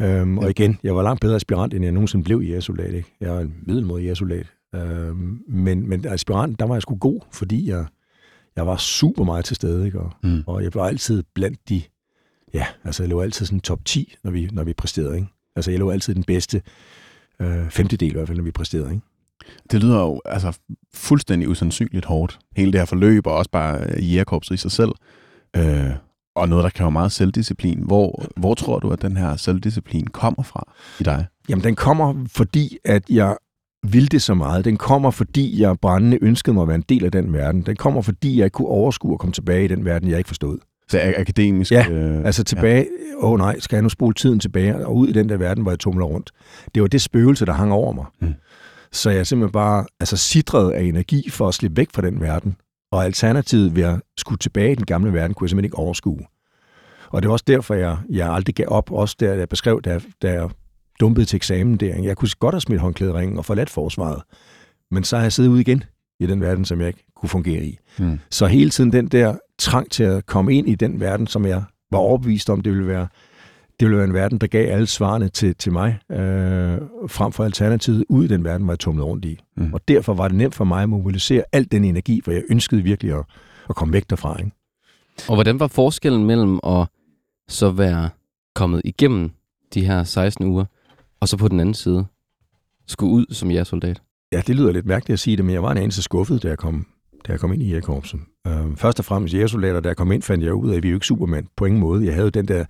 Øhm, og igen, jeg var langt bedre aspirant, end jeg nogensinde blev jægersoldat. Ikke? Jeg er en middelmåde jægersoldat. Øh, men, men aspirant, der var jeg sgu god, fordi jeg, jeg var super meget til stede, ikke? Og, Mm. og jeg var altid blandt de, ja, altså jeg lå altid sådan top 10, når vi, når vi præsterede, ikke? Altså jeg lå altid den bedste øh, femtedel i hvert fald, når vi præsterede, ikke? Det lyder jo altså fuldstændig usandsynligt hårdt. Hele det her forløb, og også bare øh, jægerkorpset i sig selv. Øh, og noget, der kræver meget selvdisciplin. Hvor, hvor tror du, at den her selvdisciplin kommer fra i dig? Jamen, den kommer, fordi at jeg ville det så meget. Den kommer, fordi jeg brændende ønskede mig at være en del af den verden. Den kommer, fordi jeg ikke kunne overskue at komme tilbage i den verden, jeg ikke forstod. Så akademisk... Ja, øh, Altså tilbage, åh oh, nej, skal jeg nu spole tiden tilbage og ud i den der verden, hvor jeg tumler rundt. Det var det spøgelse, der hang over mig. Mm. Så jeg simpelthen bare altså, sidrede af energi for at slippe væk fra den verden. Og alternativet ved at skulle tilbage i den gamle verden, kunne jeg simpelthen ikke overskue. Og det var også derfor, jeg, jeg aldrig gav op, også der jeg beskrev, da, da jeg dumpede til eksamen der. Jeg kunne godt have smidt håndklæderingen og forladt forsvaret. Men så har jeg siddet ude igen i den verden, som jeg ikke kunne fungere i. Mm. Så hele tiden den der trang til at komme ind i den verden, som jeg var overbevist om, det ville være, det ville være en verden, der gav alle svarene til, til mig, øh, frem for alternativet ud i den verden, hvor jeg tumlede rundt i. Mm. Og derfor var det nemt for mig at mobilisere al den energi, for jeg ønskede virkelig at, at komme væk derfra. Ikke? Og hvordan var forskellen mellem at så være kommet igennem de her 16 uger, og så på den anden side skulle ud som jeres soldat? Ja, det lyder lidt mærkeligt at sige det, men jeg var en anelse skuffet, da jeg kom, da jeg kom ind i jægerkorpset. Øh, først og fremmest jægersoldater, da jeg kom ind, fandt jeg ud af, at vi er jo ikke supermænd på ingen måde. Jeg havde den der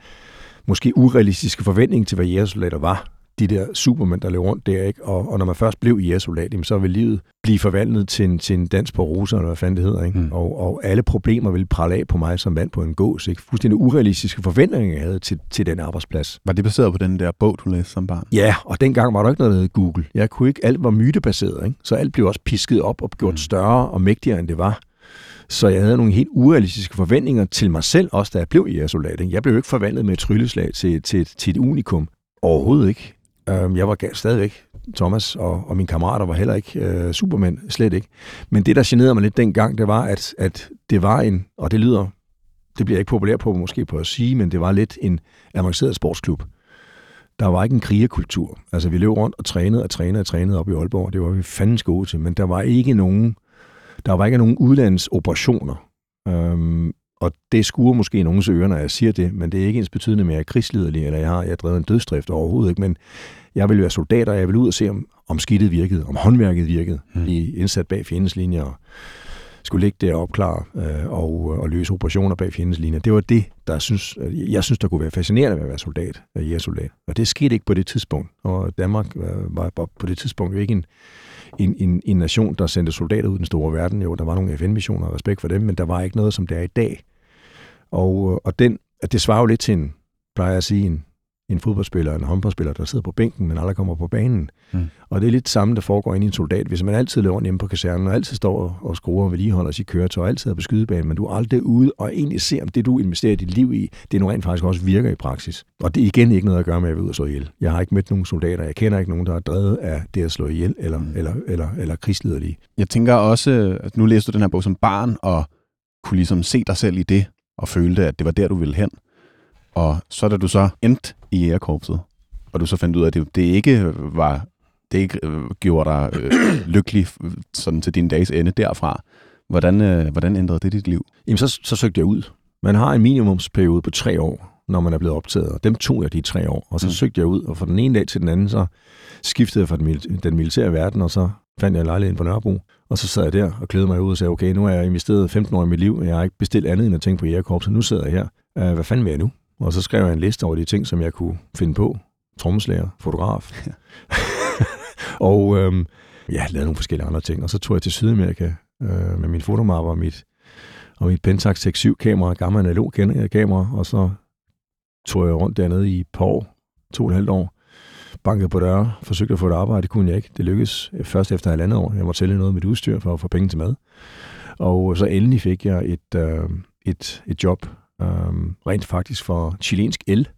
måske urealistiske forventning til, hvad jægersoldater var. De der supermænd, der løb rundt der, ikke? Og, og når man først blev jamen, så vil livet blive forvandlet til en, til en dans på roser, eller hvad fanden det hedder. Ikke? Mm. Og, og alle problemer ville prale af på mig som vand på en gås. Ikke? Fuldstændig urealistiske forventninger, jeg havde til, til den arbejdsplads. Var det baseret på den der bog, du læste som barn? Ja, og dengang var der ikke noget, der hed Google. Jeg kunne ikke, alt var mytebaseret, ikke? så alt blev også pisket op og gjort Mm. større og mægtigere, end det var. Så jeg havde nogle helt urealistiske forventninger til mig selv, også da jeg blev ikke? Jeg blev jo ikke forvandlet med et trylleslag til, til, til et unikum. Overhovedet ikke. Øh, Jeg var stadigvæk Thomas, og, og mine kammerater var heller ikke øh, supermænd, slet ikke. Men det, der generede mig lidt dengang, det var, at, at det var en, og det lyder, det bliver jeg ikke populær på måske på at sige, men det var lidt en avanceret sportsklub der var ikke en krigerkultur. Altså, vi løb rundt og trænede og trænede og trænede op i Aalborg. Det var vi fandens gode til. Men der var ikke nogen, der var ikke nogen udlandsoperationer. Øhm, og det skuer måske nogens ører, når jeg siger det, men det er ikke ens betydende med, at jeg er krigsliderlig, eller jeg har, jeg drevet en dødsdrift overhovedet ikke. Men jeg vil være soldat, og jeg vil ud og se, om, om skidtet virkede, om håndværket virkede, Mm. i indsat bag fjendens linjer, og skulle ligge der og opklare øh, og, og løse operationer bag fjendens linjer. Det var det, der synes, jeg synes, der kunne være fascinerende ved at være soldat, at jægersoldat. Og det skete ikke på det tidspunkt. Og Danmark øh, var var på det tidspunkt jo ikke en, en, en, en nation, der sendte soldater ud i den store verden. Jo, der var nogle FN-missioner og respekt for dem, men der var ikke noget, som det er i dag. Og, øh, og den, det svarer jo lidt til en, plejer jeg at sige, en, en fodboldspiller, en håndboldspiller, der sidder på bænken, men aldrig kommer på banen. Mm. Og det er lidt det samme, der foregår inde i en soldat. Hvis man altid løber hjemme på kasernen, og altid står og skruer og vedligeholder sit køretøj, og altid er på skydebanen, men du er aldrig ude og egentlig ser, om det, du investerer dit liv i, det nu rent faktisk også virker i praksis. Og det er igen ikke noget at gøre med, at jeg vil ud og slå ihjel. Jeg har ikke mødt nogen soldater. Jeg kender ikke nogen, der er drevet af det at slå ihjel eller, Mm. eller, eller, eller krigsliderlige. Jeg tænker også, at nu læste du den her bog som barn, og kunne ligesom se dig selv i det, og følte, at det var der, du ville hen. Og så da du så endte i jægerkorpset, og du så fandt ud af, at det, det ikke var, det ikke øh, gjorde dig øh, lykkelig øh, sådan til din dages ende derfra. Hvordan, øh, hvordan ændrede det dit liv? Jamen, så, så søgte jeg ud. Man har en minimumsperiode på tre år, når man er blevet optaget, og dem tog jeg de tre år. Og så Mm. søgte jeg ud, og fra den ene dag til den anden, så skiftede jeg fra den, mil- den militære verden, og så fandt jeg en lejlighed på Nørrebro. Og så sad jeg der og klædede mig ud og sagde, okay, nu har jeg investeret 15 år i mit liv, og jeg har ikke bestilt andet end at tænke på jægerkorpset. Nu sidder jeg her. Uh, hvad fanden vil jeg nu? Og så skrev jeg en liste over de ting, som jeg kunne finde på. Trommeslager, fotograf. og øhm, ja, lavede nogle forskellige andre ting. Og så tog jeg til Sydamerika øh, med min fotomapper og mit, og mit Pentax X7 kamera, gammel analog ken- kamera, og så tog jeg rundt dernede i et par år, to og et halvt år, bankede på døre, forsøgte at få et arbejde, det kunne jeg ikke. Det lykkedes først efter halvandet år. Jeg måtte sælge noget af mit udstyr for at få penge til mad. Og så endelig fik jeg et, øh, et, et job, øh, rent faktisk for chilensk el,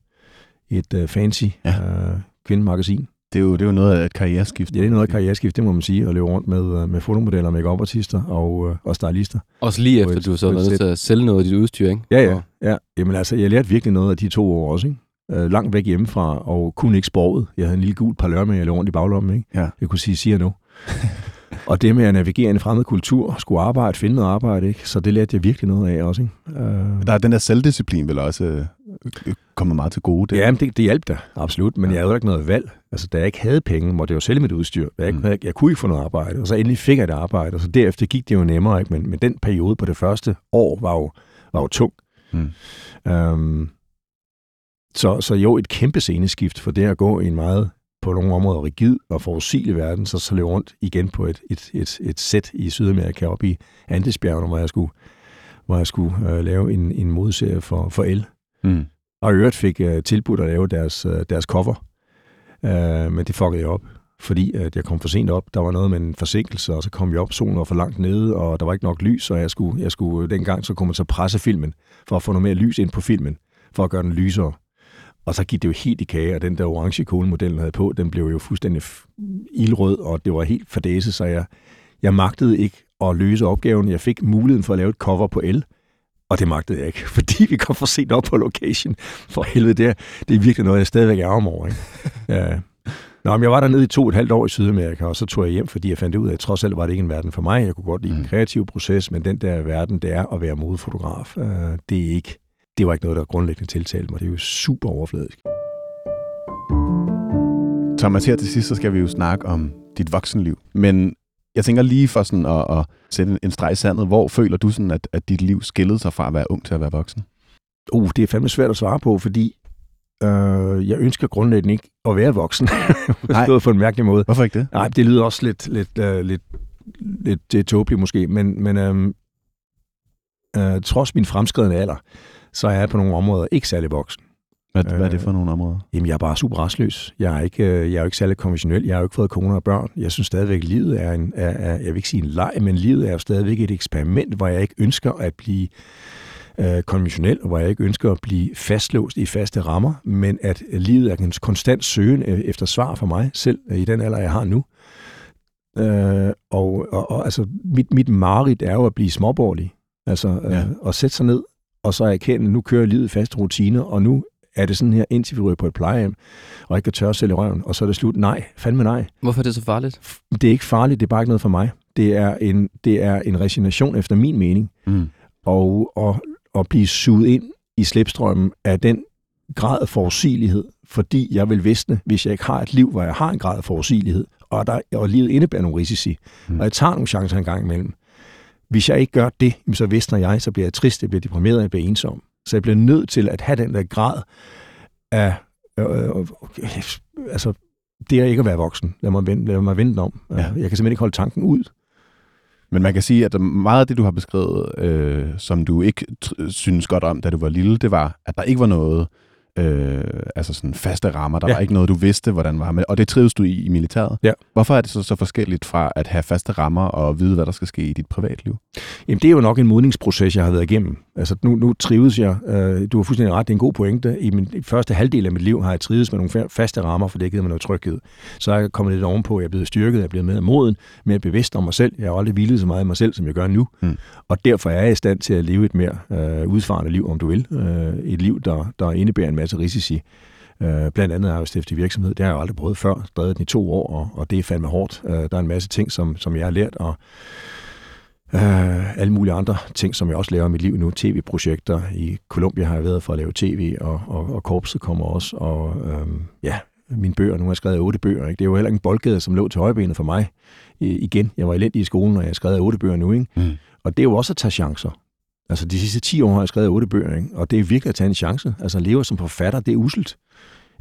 et øh, fancy Ja. øh, kvindemagasin. Det er jo, det er jo noget af et karriereskift. Ja, det er noget af karriereskift, det må man sige, at løbe rundt med, øh, med fotomodeller, make artister og, øh, og stylister. Også lige efter, et- du så var et nødt til at sælge noget af dit udstyr, ikke? Ja, ja. Og- ja. Jamen altså, jeg lærte virkelig noget af de to år også, ikke? Øh, langt væk hjemmefra, og kunne ikke sproget. Jeg havde en lille gul parlør med, jeg lå rundt i baglommen, ikke? Ja. Jeg kunne sige, siger nu. Og det med at navigere i en fremmed kultur, skulle arbejde, finde noget arbejde, ikke? så det lærte jeg virkelig noget af også. Ikke? Uh, Der er den der selvdisciplin vel også øh, kommet meget til gode. Det. Ja, men det, det hjalp da, absolut. Men ja. jeg havde jo ikke noget valg. Altså, da jeg ikke havde penge, måtte jeg jo sælge mit udstyr. Jeg, ikke, Mm. jeg, jeg kunne ikke få noget arbejde, og så endelig fik jeg et arbejde, og så derefter gik det jo nemmere. Ikke? Men, men den periode på det første år var jo, var jo tung. Mm. Um, så, så jo, et kæmpe sceneskift for det at gå i en meget på nogle områder rigid og forudsigelig verden, så så løb rundt igen på et, et, et, et sæt i Sydamerika oppe i Andesbjergene, hvor jeg skulle, hvor jeg skulle uh, lave en, en modserie for, for el. Mm. Og i øvrigt fik jeg tilbudt at lave deres, øh, deres cover. Uh, men det fuckede jeg op, fordi at jeg kom for sent op. Der var noget med en forsinkelse, og så kom jeg op, solen var for langt nede, og der var ikke nok lys, og jeg skulle, jeg skulle dengang så kunne man så presse filmen, for at få noget mere lys ind på filmen, for at gøre den lysere. Og så gik det jo helt i kage, og den der orange kolemodel, den havde på, den blev jo fuldstændig ildrød, og det var helt fordæse, så jeg, jeg magtede ikke at løse opgaven. Jeg fik muligheden for at lave et cover på el, og det magtede jeg ikke, fordi vi kom for sent op på location. For helvede, det er, det er virkelig noget, jeg stadigvæk ærger mig over. Ikke? Ja. Nå, men jeg var dernede i to og et halvt år i Sydamerika, og så tog jeg hjem, fordi jeg fandt ud af, at trods alt var det ikke en verden for mig. Jeg kunne godt lide mm. den kreative proces, men den der verden, det er at være modefotograf. Øh, Det er ikke det var ikke noget, der grundlæggende tiltalte mig. Det er jo super overfladisk. Thomas, her til sidst, så skal vi jo snakke om dit voksenliv. Men jeg tænker lige for sådan at, at sætte en streg i sandet, hvor føler du sådan, at, at dit liv skillede sig fra at være ung til at være voksen? Uh, det er fandme svært at svare på, fordi øh, jeg ønsker grundlæggende ikke at være voksen. Nej. Stået på en mærkelig måde. Hvorfor ikke det? Nej, det lyder også lidt, lidt, øh, lidt, lidt er tåbeligt måske, men, men øhm, øh, trods min fremskridende alder, så er jeg på nogle områder ikke særlig voksen. Hvad, øh, hvad er det for nogle områder? Jamen, jeg er bare super restløs. Jeg er ikke, øh, jeg er jo ikke særlig konventionel. Jeg har jo ikke fået kone og børn. Jeg synes stadigvæk, at livet er en, er, er, jeg vil ikke sige en leg, men livet er jo stadigvæk et eksperiment, hvor jeg ikke ønsker at blive øh, konventionel, og hvor jeg ikke ønsker at blive fastlåst i faste rammer, men at livet er en konstant søgen øh, efter svar for mig selv øh, i den alder, jeg har nu. Øh, og, og, og altså, mit, mit mareridt er jo at blive småborgerlig. Altså, øh, Ja. at sætte sig ned, og så erkende, at nu kører livet faste rutiner, og nu er det sådan her, indtil vi ryger på et plejehjem, og ikke kan tørre selv i røven, og så er det slut. Nej, fandme nej. Hvorfor er det så farligt? Det er ikke farligt, det er bare ikke noget for mig. Det er en, det er en resignation efter min mening, Mm. og, og, og blive suget ind i slipstrømmen af den grad af forudsigelighed, fordi jeg vil visne, hvis jeg ikke har et liv, hvor jeg har en grad af forudsigelighed, og, der, og livet indebærer nogle risici, mm. og jeg tager nogle chancer en gang imellem. Hvis jeg ikke gør det, så visner jeg, så bliver jeg trist, jeg bliver deprimeret, jeg bliver ensom. Så jeg bliver nødt til at have den der grad af, øh, øh, øh, altså, det er ikke at være voksen. Lad mig vende, lad mig vende om. Ja. Ja. Jeg kan simpelthen ikke holde tanken ud. Men man kan sige, at meget af det, du har beskrevet, øh, som du ikke synes godt om, da du var lille, det var, at der ikke var noget, øh, altså sådan faste rammer. Der ja. Var ikke noget, du vidste, hvordan var. Men, og det trives du i i militæret. Ja. Hvorfor er det så, så forskelligt fra at have faste rammer og vide, hvad der skal ske i dit privatliv? Jamen, det er jo nok en modningsproces, jeg har været igennem. Altså, nu, nu trives jeg. Øh, du har fuldstændig ret, det er en god pointe. I min første halvdel af mit liv har jeg trives med nogle fa- faste rammer, for det giver mig noget tryghed. Så er jeg kommet lidt ovenpå, jeg er blevet styrket, jeg er blevet mere moden, mere bevidst om mig selv. Jeg har aldrig hvilet så meget i mig selv, som jeg gør nu. Mm. Og derfor er jeg i stand til at leve et mere øh, udfarende liv, om du vil. Øh, et liv, der, der indebærer en masse risici. Øh, blandt andet har jeg stiftet virksomhed. Det har jeg jo aldrig prøvet før. Drevet den i to år, og, og det er fandme hårdt. Øh, der er en masse ting, som, som jeg har lært, og øh, alle mulige andre ting, som jeg også laver i mit liv nu. TV-projekter. I Colombia har jeg været for at lave tv, og, og, og korpset kommer også. Og øh, ja, mine bøger. Nu har jeg skrevet otte bøger. Ikke? Det er jo heller ikke en boldgade, som lå til højbenet for mig. I, igen, jeg var elendig i skolen, og jeg har skrevet otte bøger nu. Ikke? Mm. Og det er jo også at tage chancer. Altså de sidste 10 år har jeg skrevet otte bøger, ikke? og det er virkelig at tage en chance. Altså at leve som forfatter, det er uselt.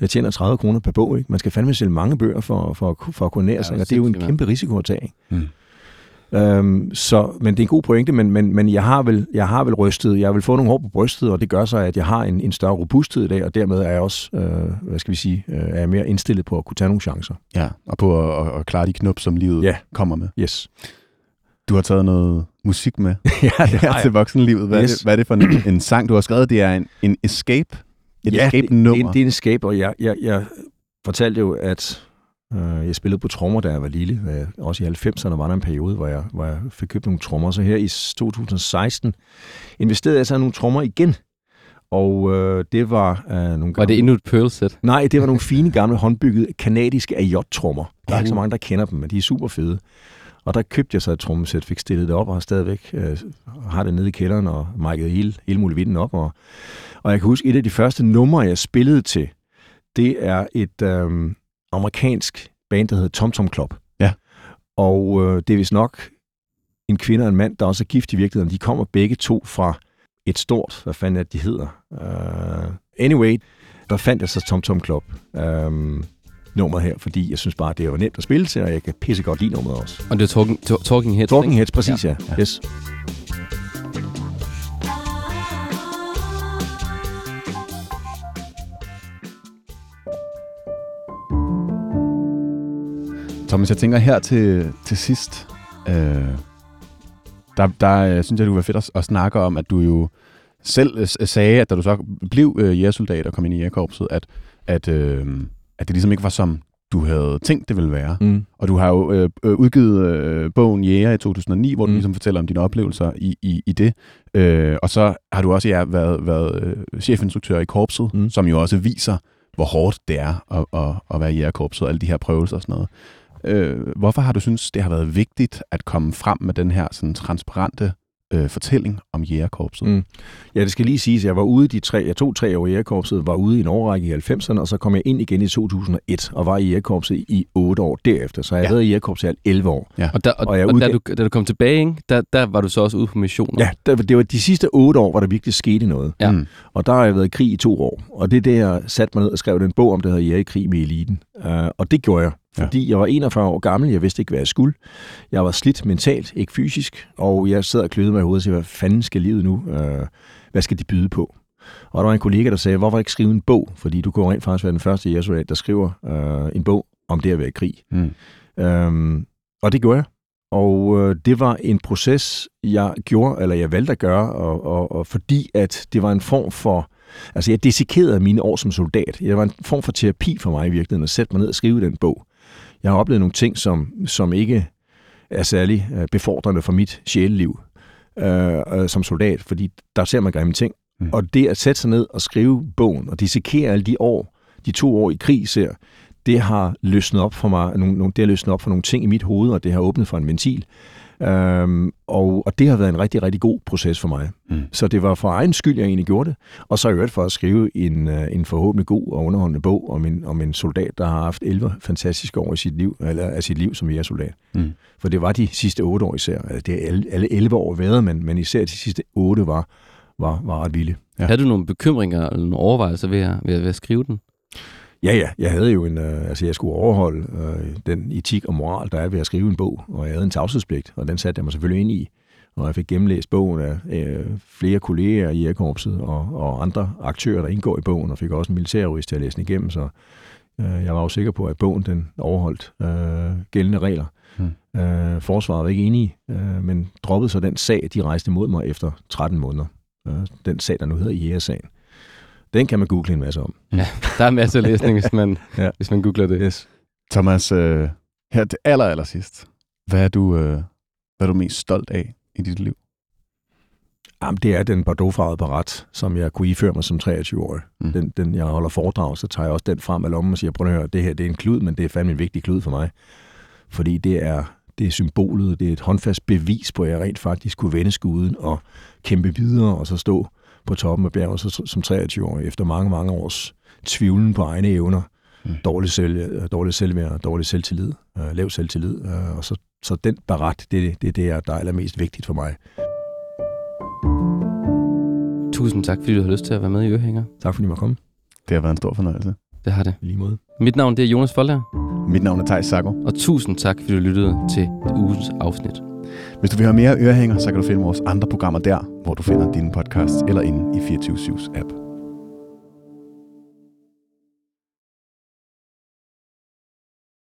Jeg tjener 30 kroner per bog. Ikke? Man skal fandme sælge mange bøger for, for, for at kunne nære sig, Ja, og det er jo en kæmpe risiko at tage. Ikke? Mm. Øhm, så, men det er en god pointe, men, men, men jeg, har vel, jeg har vel rystet, jeg vil få nogle hår på brystet, og det gør så, at jeg har en, en større robusthed i dag, og dermed er jeg også, øh, hvad skal vi sige, øh, er jeg mere indstillet på at kunne tage nogle chancer. Ja, og på at, at, at klare de knop, som livet Ja. kommer med. Yes. Du har taget noget musik med ja, det har til jeg. voksenlivet. Hvad, yes. er det, hvad er det for en, en sang, du har skrevet? Det er en, en escape? Et ja, det, det, er escape-nummer? en- det er en escape, og jeg, jeg, jeg fortalte jo, at jeg spillede på trommer, da jeg var lille. Øh, Også i 90'erne var der en periode, hvor jeg, hvor jeg fik købt nogle trommer. Så her i 2016 investerede jeg så nogle trommer igen. Og øh, det var øh, nogle Var det gamle- endnu et pearl-sæt? Nej, det var nogle fine, gamle, håndbyggede, kanadiske AJ-trommer. Der er ikke så Uh. mange, der kender dem, men de er super fede. Og der købte jeg så et trommesæt, fik stillet det op og har stadigvæk øh, har det nede i kælderen og mic'et hele, hele muligheden op. Og, og jeg kan huske, et af de første numre, jeg spillede til, det er et øh, amerikansk band, der hedder Tom Tom Club. Ja. Og øh, det er vist nok en kvinde og en mand, der også er gift i virkeligheden. De kommer begge to fra et stort, hvad fanden er det, de hedder? Uh, anyway, der fandt jeg så Tom Tom Club um, nummeret her, fordi jeg synes bare, det var nemt at spille til, og jeg kan pisse godt lide nummeret også. Og det er Talking, talking Heads, Talking? Heads, præcis ja. ja. Yes. Thomas, jeg tænker her til, til sidst, øh, der, der øh, synes jeg, det kunne være fedt at, at snakke om, at du jo selv øh, sagde, at da du så blev øh, jægersoldat og kom ind i jægerkorpset, at, at, øh, at det ligesom ikke var som du havde tænkt, det ville være. Mm. Og du har jo øh, øh, udgivet øh, bogen Jæger i 2009, hvor du Mm. ligesom fortæller om dine oplevelser i, i, i det. Øh, og så har du også ja, været, været chefinstruktør i korpset, Mm. som jo også viser, hvor hårdt det er at, at, at være i jægerkorpset, og alle de her prøvelser og sådan noget. Øh, hvorfor har du synes, det har været vigtigt at komme frem med den her sådan transparente øh, fortælling om jægerkorpset? Mm. Ja, det skal lige siges, at jeg var ude de tre, jeg tog tre år i Jægerkorpset, var ude i en årrække i 90'erne, og så kom jeg ind igen i 2001 og var i Jægerkorpset i 8 år derefter. Så jeg Ja. været i Jægerkorpset i 11 år. Og, der, og, Og jeg og, da, du, da du kom tilbage, ikke, der, der var du så også ude på missioner. Ja, det, det var de sidste 8 år, hvor der virkelig skete noget. Ja. Mm. Og der har jeg været i krig i to år. Og det er det, jeg satte mig ned og skrev den bog om, der hedder Jeg er i krig med eliten. Uh, og det gjorde jeg, Ja. fordi jeg var 41 år gammel. Jeg vidste ikke, hvad jeg skulle. Jeg var slidt mentalt, ikke fysisk. Og jeg sad og kløede mig i hovedet og sagde, hvad fanden skal livet nu? Uh, hvad skal de byde på? Og der var en kollega, der sagde, hvorfor ikke skrive en bog? Fordi du kunne rent faktisk være den første jægersoldat, der skriver uh, en bog om det at være i krig. Mm. Øhm, og det gjorde jeg. Og øh, det var en proces, jeg gjorde, eller jeg valgte at gøre, og, og, og fordi at det var en form for... Altså, jeg dissekerede mine år som soldat. Det var en form for terapi for mig i virkeligheden, at sætte mig ned og skrive den bog. Jeg har oplevet nogle ting, som, som ikke er særlig øh, befordrende for mit sjæleliv øh, øh, som soldat, fordi der ser man grimme ting. Mm. Mm. Og det at sætte sig ned og skrive bogen, og dissekere alle de år, de to år i krig ser, det har løsnet op for mig, nogle, nogle, det har løsnet op for nogle ting i mit hoved, og det har åbnet for en ventil. Øhm, og, og det har været en rigtig, rigtig god proces for mig. Mm. Så det var for egen skyld, jeg egentlig gjorde det. Og så i øvrigt for at skrive en, øh, en forhåbentlig god og underholdende bog om en, om en soldat, der har haft 11 fantastiske år i sit liv, eller af sit liv som jægersoldat. Mm. For det var de sidste otte år især. Altså, Det er alle, alle 11 år været, men, men især de sidste otte var, var, var ret vilde. Ja. Havde du nogle bekymringer eller nogle overvejelser ved at, ved at, ved at skrive den? Ja, ja. Jeg havde jo en, øh, altså jeg skulle overholde øh, den etik og moral, der er ved at skrive en bog, og jeg havde en tavshedspligt, og den satte jeg mig selvfølgelig ind i. Og jeg fik gennemlæst bogen af øh, flere kolleger i Jægerkorpset og, og andre aktører, der indgår i bogen, og fik også en militærjurist til at læse den igennem, så øh, jeg var jo sikker på, at bogen den overholdt øh, gældende regler. Hmm. Øh, forsvaret var ikke enige, øh, men droppede så den sag, de rejste mod mig efter 13 måneder. Øh, den sag, der nu hedder Jægersagen. Den kan man google en masse om. Der er masser af læsning, hvis man, ja. Ja. hvis man googler det. Yes. Thomas, øh, her til aller, aller sidst. Hvad er, du, øh, hvad er du mest stolt af i dit liv? Jamen, det er den Bordeaux-farvede barat, som jeg kunne iføre mig som 23-årig. Mm. Mm. Den, den, jeg holder foredrag, så tager jeg også den frem af lommen og siger, prøv at høre, det her det er en klud, men det er fandme en vigtig klud for mig. Fordi det er, det er symbolet, det er et håndfast bevis på, at jeg rent faktisk kunne vende skuden og kæmpe videre, og så stå på toppen af bjerget så, som 23-årig, efter mange, mange års tvivlen på egne evner, Mm. dårlig, selv, dårlig selvværd, dårlig selvtillid, øh, lav selvtillid, øh, og så, så den barat, det, det er det, der er allermest vigtigt for mig. Tusind tak, fordi du har lyst til at være med i Ørehænger. Tak fordi I måtte komme. Det har været en stor fornøjelse. Det har det. I lige måde. Mit navn det er Jonas Folder, Mit navn er Thijs Sago. og tusind tak, fordi du lyttede til ugens afsnit. Hvis du vil have mere ørehænger, så kan du finde vores andre programmer der, hvor du finder dine podcasts, eller inde i 24-7's app.